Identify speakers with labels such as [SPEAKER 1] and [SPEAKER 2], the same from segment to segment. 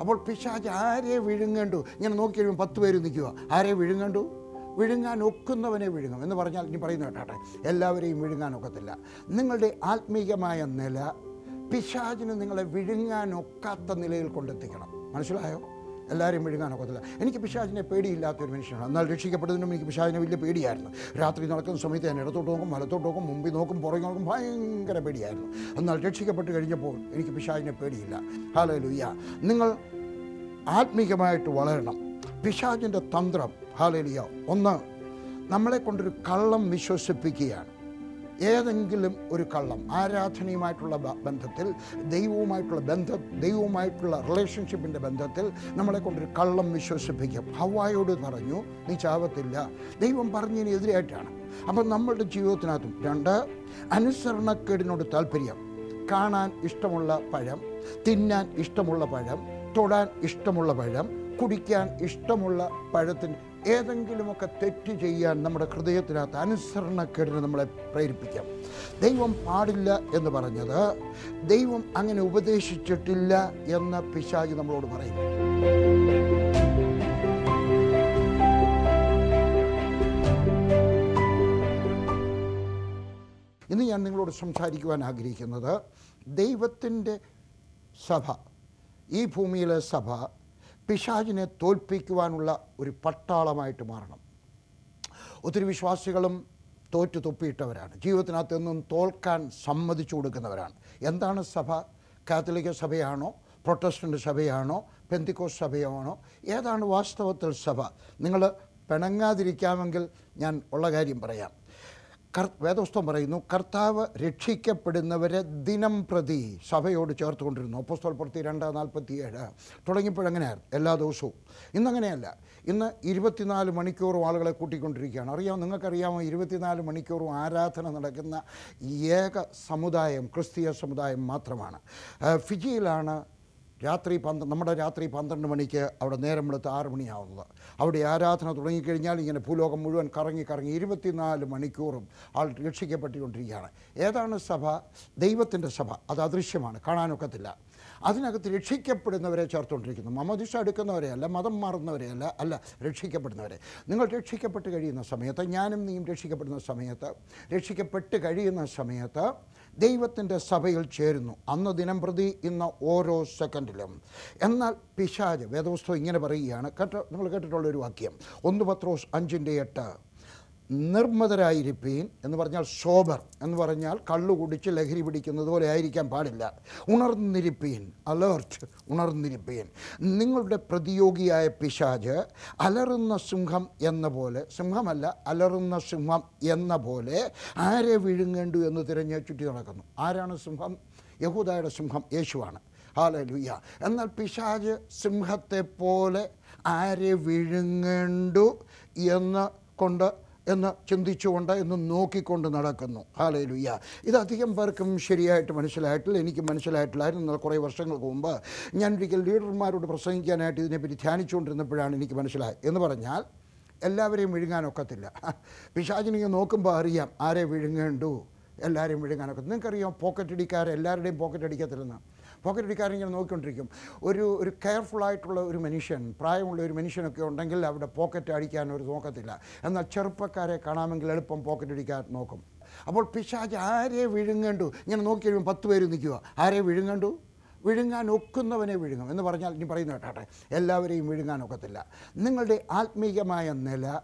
[SPEAKER 1] അപ്പോൾ പിശാജ് ആരെ വിഴുങ്ങണ്ടു? ഇങ്ങനെ നോക്കി കഴിയുമ്പോൾ പത്ത് പേര് നിൽക്കുക. ആരെ വിഴുങ്ങണ്ടു? വിഴുങ്ങാൻ ഒക്കുന്നവനെ വിഴുങ്ങും. എന്ന് പറഞ്ഞാൽ ഇനി പറയുന്ന കേട്ടാട്ടെ എല്ലാവരെയും വിഴുങ്ങാൻ ഒക്കത്തില്ല. നിങ്ങളുടെ ആത്മീയമായ നില പിശാചിന് നിങ്ങളെ വിഴുങ്ങാൻ ഒക്കാത്ത നിലയിൽ കൊണ്ടെത്തിക്കണം. മനസ്സിലായോ? എല്ലാവരെയും വിഴുങ്ങാൻ ഒക്കത്തില്ല. എനിക്ക് പിശാചിനെ പേടിയില്ലാത്തൊരു മനുഷ്യനാണ്. എന്നാൽ രക്ഷിക്കപ്പെട്ടതിനും എനിക്ക് പിശാചിനെ വലിയ പേടിയായിരുന്നു. രാത്രി നടക്കുന്ന സമയത്ത് ഞാൻ ഇടത്തോട്ട് നോക്കും വലത്തോട്ട് നോക്കും മുമ്പിൽ നോക്കും പുറകെ നോക്കും ഭയങ്കര പേടിയായിരുന്നു. എന്നാൽ രക്ഷിക്കപ്പെട്ട് കഴിഞ്ഞപ്പോൾ എനിക്ക് പിശാചിനെ പേടിയില്ല. ഹാലലുയ്യ നിങ്ങൾ ആത്മീകമായിട്ട് വളരണം. പിശാചിന്റെ തന്ത്രം ഹാലലിയ ഒന്ന് നമ്മളെ കൊണ്ടൊരു കള്ളം വിശ്വസിപ്പിക്കുകയാണ്. ഏതെങ്കിലും ഒരു കള്ളം ആരാധനയുമായിട്ടുള്ള ബന്ധത്തിൽ ദൈവവുമായിട്ടുള്ള ബന്ധ ദൈവവുമായിട്ടുള്ള റിലേഷൻഷിപ്പിന്റെ ബന്ധത്തിൽ നമ്മളെ കൊണ്ടൊരു കള്ളം വിശ്വസിപ്പിക്കും. ഹവായോട് പറഞ്ഞു നീ ചാവത്തില്ല. ദൈവം പറഞ്ഞതിന് എതിരായിട്ടാണ്. അപ്പം നമ്മളുടെ ജീവിതത്തിനകത്തും രണ്ട് അനുസരണക്കേടിനോട് താല്പര്യം. കാണാൻ ഇഷ്ടമുള്ള പഴം തിന്നാൻ ഇഷ്ടമുള്ള പഴം തൊടാൻ ഇഷ്ടമുള്ള പഴം കുടിക്കാൻ ഇഷ്ടമുള്ള പഴത്തിന് ഏതെങ്കിലുമൊക്കെ തെറ്റ് ചെയ്യാൻ നമ്മുടെ ഹൃദയത്തിനകത്ത് അനുസരണക്കേടിന് നമ്മളെ പ്രേരിപ്പിക്കാം. ദൈവം പാടില്ല എന്ന് പറഞ്ഞത് ദൈവം അങ്ങനെ ഉപദേശിച്ചിട്ടില്ല എന്ന പിശാജ് നമ്മളോട് പറയും. ഇന്ന് ഞാൻ നിങ്ങളോട് സംസാരിക്കുവാൻ ആഗ്രഹിക്കുന്നത് ദൈവത്തിന്റെ സഭ ഈ ഭൂമിയിലെ സഭ പിശാചിനെ തോൽപ്പിക്കുവാനുള്ള ഒരു പട്ടാളമായിട്ട് മാറണം. ഒത്തിരി വിശ്വാസികളും തോറ്റു തൊപ്പിയിട്ടവരാണ്. ജീവിതത്തിനകത്ത് എന്നും തോൽക്കാൻ സമ്മതിച്ചു കൊടുക്കുന്നവരാണ്. എന്താണ് സഭ? കാത്തലിക സഭയാണോ? പ്രൊട്ടസ്റ്റന്റ് സഭയാണോ? പെന്തിക്കോസ് സഭയാണോ? ഏതാണ് വാസ്തവത്തിൽ സഭ? നിങ്ങൾ പിണങ്ങാതിരിക്കാമെങ്കിൽ ഞാൻ ഉള്ള കാര്യം പറയാം. വേദോസ്തം പറയുന്നു കർത്താവ് രക്ഷിക്കപ്പെടുന്നവരെ ദിനം പ്രതി സഭയോട് ചേർത്തുകൊണ്ടിരുന്നു. അപ്പോസ്തോൽ പ്രതി രണ്ട് നാൽപ്പത്തി ഏഴ് തുടങ്ങിയപ്പോഴങ്ങനെയായിരുന്നു എല്ലാ ദിവസവും. ഇന്നങ്ങനെയല്ല. ഇന്ന് ഇരുപത്തിനാല് മണിക്കൂറും ആളുകളെ കൂട്ടിക്കൊണ്ടിരിക്കുകയാണ്. അറിയാമോ നിങ്ങൾക്കറിയാമോ? ഇരുപത്തിനാല് മണിക്കൂറും ആരാധന നടക്കുന്ന ഏക സമുദായം ക്രിസ്തീയ സമുദായം മാത്രമാണ്. ഫിജിയിലാണ് രാത്രി പന്ത്ര നമ്മുടെ രാത്രി പന്ത്രണ്ട് മണിക്ക് അവിടെ നേരം വെളുത്ത് ആറ് മണിയാവുന്നത്. അവിടെ ആരാധന തുടങ്ങിക്കഴിഞ്ഞാൽ ഇങ്ങനെ ഭൂലോകം മുഴുവൻ കറങ്ങി കറങ്ങി ഇരുപത്തിനാല് മണിക്കൂറും ആൾ രക്ഷിക്കപ്പെട്ടുകൊണ്ടിരിക്കുകയാണ്. ഏതാണ് സഭ? ദൈവത്തിന്റെ സഭ. അത് അദൃശ്യമാണ്. കാണാനൊക്കത്തില്ല. അതിനകത്ത് രക്ഷിക്കപ്പെടുന്നവരെ ചേർത്തുകൊണ്ടിരിക്കുന്നു. മമദിഷ എടുക്കുന്നവരെ അല്ല മതം മാറുന്നവരെ അല്ല അല്ല രക്ഷിക്കപ്പെടുന്നവരെ. നിങ്ങൾ രക്ഷിക്കപ്പെട്ട് കഴിയുന്ന സമയത്ത് ഞാനും നീയും രക്ഷിക്കപ്പെടുന്ന സമയത്ത് രക്ഷിക്കപ്പെട്ട് കഴിയുന്ന സമയത്ത് ദൈവത്തിന്റെ സഭയിൽ ചേരുന്നു. അന്ന് ദിനം പ്രതി ഇന്ന് ഓരോ സെക്കൻഡിലും. എന്നാൽ പിശാജ് വേദപുസ്തകം ഇങ്ങനെ പറയുകയാണ്. കേട്ട നമ്മൾ കേട്ടിട്ടുള്ള ഒരു വാക്യം. ഒന്ന് പത്രോസ് അഞ്ചിന്റെ എട്ട്. നിർമ്മതരായിരിപ്പീൻ എന്ന് പറഞ്ഞാൽ സോബർ എന്ന് പറഞ്ഞാൽ കള്ളു കുടിച്ച് ലഹരി പിടിക്കുന്നത് പോലെ ആയിരിക്കാൻ പാടില്ല. ഉണർന്നിരിപ്പീൻ അലേർട്ട് ഉണർന്നിരിപ്പീൻ. നിങ്ങളുടെ പ്രതിയോഗിയായ പിശാജ് അലറുന്ന സിംഹം എന്ന പോലെ സിംഹമല്ല അലറുന്ന സിംഹം എന്ന പോലെ ആരെ വിഴുങ്ങേണ്ടു എന്ന് തിരഞ്ഞ് ചുറ്റി നടക്കുന്നു. ആരാണ് സിംഹം? യഹൂദായുടെ സിംഹം യേശുവാണ്. ഹാലലുയ്യ എന്നാൽ പിശാജ് സിംഹത്തെ പോലെ ആരെ വിഴുങ്ങേണ്ടു എന്ന് കൊണ്ട് എന്ന് ചിന്തിച്ചുകൊണ്ട് എന്ന് നോക്കിക്കൊണ്ട് നടക്കുന്നു. ഹാലയിലുയ്യ ഇത് അധികം പേർക്കും ശരിയായിട്ട് മനസ്സിലായിട്ടില്ല എനിക്ക് മനസ്സിലായിട്ടില്ലായിരുന്നു. എന്നാൽ കുറേ വർഷങ്ങൾക്ക് മുമ്പ് ഞാൻ ഒരിക്കൽ ലീഡർമാരോട് പ്രസംഗിക്കാനായിട്ട് ഇതിനെപ്പറ്റി ധ്യാനിച്ചുകൊണ്ടിരുന്നപ്പോഴാണ് എനിക്ക് മനസ്സിലായത്. എന്ന് പറഞ്ഞാൽ എല്ലാവരെയും വിഴുങ്ങാനൊക്കത്തില്ല പിശാചിനെ നോക്കുമ്പോൾ അറിയാം ആരെ വിഴുങ്ങേണ്ടു? എല്ലാവരെയും വിഴുങ്ങാനൊക്കെ നിങ്ങൾക്കറിയാം അടിക്കാരെ എല്ലാവരുടെയും പോക്കറ്റ് അടിക്കത്തില്ലെന്ന് പോക്കറ്റ് അടിക്കാരൻ ഇങ്ങനെ നോക്കിക്കൊണ്ടിരിക്കും. ഒരു ഒരു കെയർഫുള്ളായിട്ടുള്ള ഒരു മനുഷ്യൻ പ്രായമുള്ള ഒരു മനുഷ്യനൊക്കെ ഉണ്ടെങ്കിൽ അവിടെ പോക്കറ്റ് അടിക്കാൻ ഒരു നോക്കത്തില്ല. എന്നാൽ ചെറുപ്പക്കാരെ കാണാമെങ്കിൽ എളുപ്പം പോക്കറ്റ് അടിക്കാൻ നോക്കും. അപ്പോൾ പിശാജ് ആരെ വിഴുങ്ങേണ്ടു? ഇങ്ങനെ നോക്കി കഴിയുമ്പോൾ പത്ത് പേര് നിൽക്കുക. ആരെ വിഴുങ്ങേണ്ടു? വിഴുങ്ങാൻ ഒക്കുന്നവനെ വിഴുങ്ങും. എന്ന് പറഞ്ഞാൽ ഇനി പറയുന്ന കേട്ടാട്ടെ എല്ലാവരെയും വിഴുങ്ങാൻ ഒക്കത്തില്ല. നിങ്ങളുടെ ആത്മീയമായ നില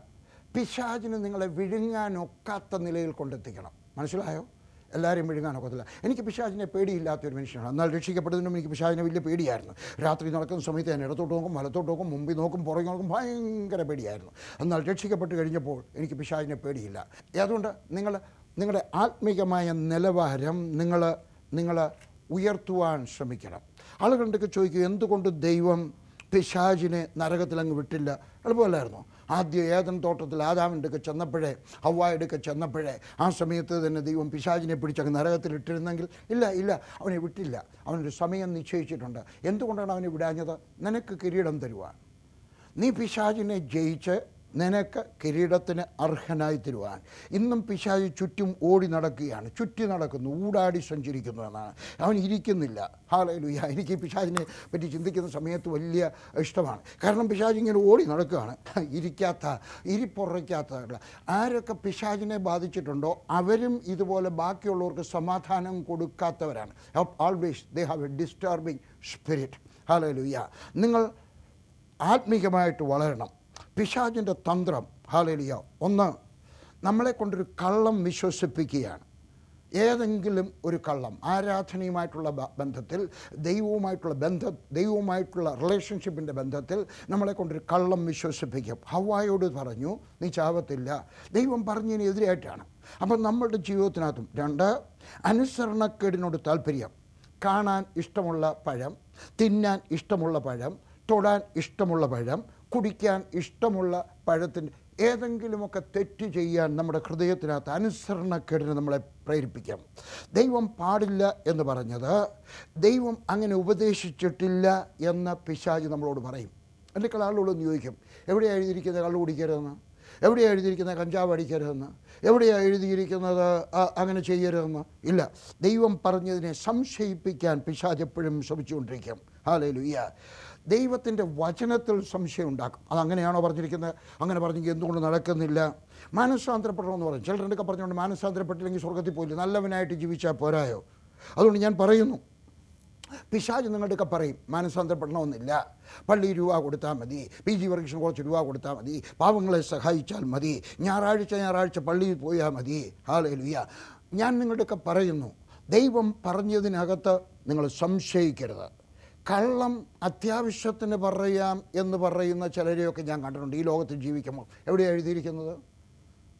[SPEAKER 1] പിശാചിന് നിങ്ങളെ വിഴുങ്ങാൻ ഒക്കാത്ത നിലയിൽ കൊണ്ടെത്തിക്കണം. മനസ്സിലായോ? എല്ലാവരെയും വിഴുങ്ങാൻ ഒക്കത്തില്ല. എനിക്ക് പിശാചിനെ പേടിയില്ലാത്ത ഒരു മനുഷ്യനാണ്. എന്നാൽ രക്ഷിക്കപ്പെടുന്നതിനും എനിക്ക് പിശാചിനെ വലിയ പേടിയായിരുന്നു. രാത്രി നടക്കുന്ന സമയത്ത് ഞാൻ ഇടത്തോട്ട് നോക്കും വലത്തോട്ട് നോക്കും മുമ്പിൽ നോക്കും പുറകെ നോക്കും ഭയങ്കര പേടിയായിരുന്നു. എന്നാൽ രക്ഷിക്കപ്പെട്ട് കഴിഞ്ഞപ്പോൾ എനിക്ക് പിശാചിനെ പേടിയില്ല. അതുകൊണ്ട് നിങ്ങൾ നിങ്ങളുടെ ആത്മീകമായ നിലവാരം നിങ്ങൾ നിങ്ങൾ ഉയർത്തുവാൻ ശ്രമിക്കണം. ആളുകളുടെയൊക്കെ ചോദിക്കും എന്തുകൊണ്ട് ദൈവം പിശാചിനെ നരകത്തിലങ്ങ് വിട്ടില്ല? എളുപ്പമല്ലായിരുന്നു? ആദ്യം ഏതൻ തോട്ടത്തിൽ ആദാമിന്റെ ചെന്നപ്പോഴേ ഹവായുടെ ഒക്കെ ചെന്നപ്പോഴേ ആ സമയത്ത് തന്നെ ദൈവം പിശാചിനെ പിടിച്ചങ്ങ് നരകത്തിൽ ഇട്ടിരുന്നെങ്കിൽ ഇല്ല ഇല്ല അവനെ വിട്ടില്ല. അവനൊരു സമയം നിശ്ചയിച്ചിട്ടുണ്ട്. എന്തുകൊണ്ടാണ് അവനെ വിടാഞ്ഞത്? നിനക്ക് കിരീടം തരുവാൻ. നീ പിശാചിനെ ജയിച്ച് നിനക്ക് കിരീടത്തിന് അർഹനായി തരുവാൻ. ഇന്നും പിശാചി ചുറ്റും ഓടി നടക്കുകയാണ്. ചുറ്റി നടക്കുന്നു. ഊടാടി സഞ്ചരിക്കുന്നു എന്നാണ്. അവൻ ഇരിക്കുന്നില്ല. ഹാലയിലുയ്യ എനിക്ക് ഈ പിശാചിനെ പറ്റി ചിന്തിക്കുന്ന സമയത്ത് വലിയ ഇഷ്ടമാണ്. കാരണം പിശാജി ഇങ്ങനെ ഓടി നടക്കുകയാണ്. ഇരിക്കാത്ത ഇരിപ്പുറയ്ക്കാത്ത ആരൊക്കെ പിശാജിനെ ബാധിച്ചിട്ടുണ്ടോ അവരും ഇതുപോലെ ബാക്കിയുള്ളവർക്ക് സമാധാനം കൊടുക്കാത്തവരാണ്. Always they have a disturbing spirit hallelujah നിങ്ങൾ ആത്മീകമായിട്ട് വളരണം. പിശാചിന്റെ തന്ത്രം ഹാലലിയ ഒന്ന് നമ്മളെ കൊണ്ടൊരു കള്ളം വിശ്വസിപ്പിക്കുകയാണ്. ഏതെങ്കിലും ഒരു കള്ളം ആരാധനയുമായിട്ടുള്ള ബന്ധത്തിൽ ദൈവവുമായിട്ടുള്ള ബന്ധ ദൈവവുമായിട്ടുള്ള റിലേഷൻഷിപ്പിന്റെ ബന്ധത്തിൽ നമ്മളെ കൊണ്ടൊരു കള്ളം വിശ്വസിപ്പിക്കും. ഹവായോട് പറഞ്ഞു നീ ചാവത്തില്ല. ദൈവം പറഞ്ഞതിന് എതിരായിട്ടാണ്. അപ്പം നമ്മളുടെ ജീവിതത്തിനകത്തും രണ്ട് അനുസരണക്കേടിനോട് താല്പര്യം. കാണാൻ ഇഷ്ടമുള്ള പഴം തിന്നാൻ ഇഷ്ടമുള്ള പഴം തൊടാൻ ഇഷ്ടമുള്ള പഴം കുടിക്കാൻ ഇഷ്ടമുള്ള പഴത്തിന്റെ ഏതെങ്കിലുമൊക്കെ തെറ്റ് ചെയ്യാൻ നമ്മുടെ ഹൃദയത്തിനകത്ത് അനുസരണക്കേടിന് നമ്മളെ പ്രേരിപ്പിക്കാം. ദൈവം പാടില്ല എന്ന് പറഞ്ഞത് ദൈവം അങ്ങനെ ഉപദേശിച്ചിട്ടില്ല എന്ന പിശാജ് നമ്മളോട് പറയും. അല്ലെങ്കിൽ ആളുകളൊന്ന് ചോദിക്കും എവിടെയാണ് എഴുതിയിരിക്കുന്നത് കള്ളു കുടിക്കരുതെന്ന്? എവിടെയാണ് എഴുതിയിരിക്കുന്നത് കഞ്ചാവ് അടിക്കരുതെന്ന്? എവിടെയാണ് എഴുതിയിരിക്കുന്നത് അങ്ങനെ ചെയ്യരുതെന്ന്? ഇല്ല ദൈവം പറഞ്ഞതിനെ സംശയിപ്പിക്കാൻ പിശാജ് എപ്പോഴും ശ്രമിച്ചുകൊണ്ടിരിക്കും. ഹാലയിലുയ്യ ദൈവത്തിന്റെ വചനത്തിൽ സംശയം ഉണ്ടാക്കും. അതങ്ങനെയാണോ പറഞ്ഞിരിക്കുന്നത്? അങ്ങനെ പറഞ്ഞെങ്കിൽ എന്തുകൊണ്ട് നടക്കുന്നില്ല? മാനസാന്തരപ്പെടണമെന്ന് പറയും. ചിലരുണ്ടൊക്കെ പറഞ്ഞുകൊണ്ട് മാനസാന്തരപ്പെട്ടില്ലെങ്കിൽ സ്വർഗത്തിൽ പോയില്ല? നല്ലവനായിട്ട് ജീവിച്ചാൽ പോരായോ? അതുകൊണ്ട് ഞാൻ പറയുന്നു. പിശാജ് നിങ്ങളുടെയൊക്കെ പറയും മാനസാന്തരപ്പെടണമെന്നില്ല. പള്ളി രൂപ കൊടുത്താൽ മതി. പി ജി വർഗീഷൻ കുറച്ച് രൂപ കൊടുത്താൽ മതി. പാവങ്ങളെ സഹായിച്ചാൽ മതി. ഞായറാഴ്ച ഞായറാഴ്ച പള്ളിയിൽ പോയാൽ മതി. ഹാലയിലുയ്യ ഞാൻ നിങ്ങളുടെയൊക്കെ പറയുന്നു. ദൈവം പറഞ്ഞതിനകത്ത് നിങ്ങൾ സംശയിക്കരുത്. കള്ളം അത്യാവശ്യത്തിന് പറയാം എന്ന് പറയുന്ന ചിലരെയൊക്കെ ഞാൻ കണ്ടിട്ടുണ്ട് ഈ ലോകത്ത് ജീവിക്കുമ്പോൾ. എവിടെയാണ് എഴുതിയിരിക്കുന്നത്?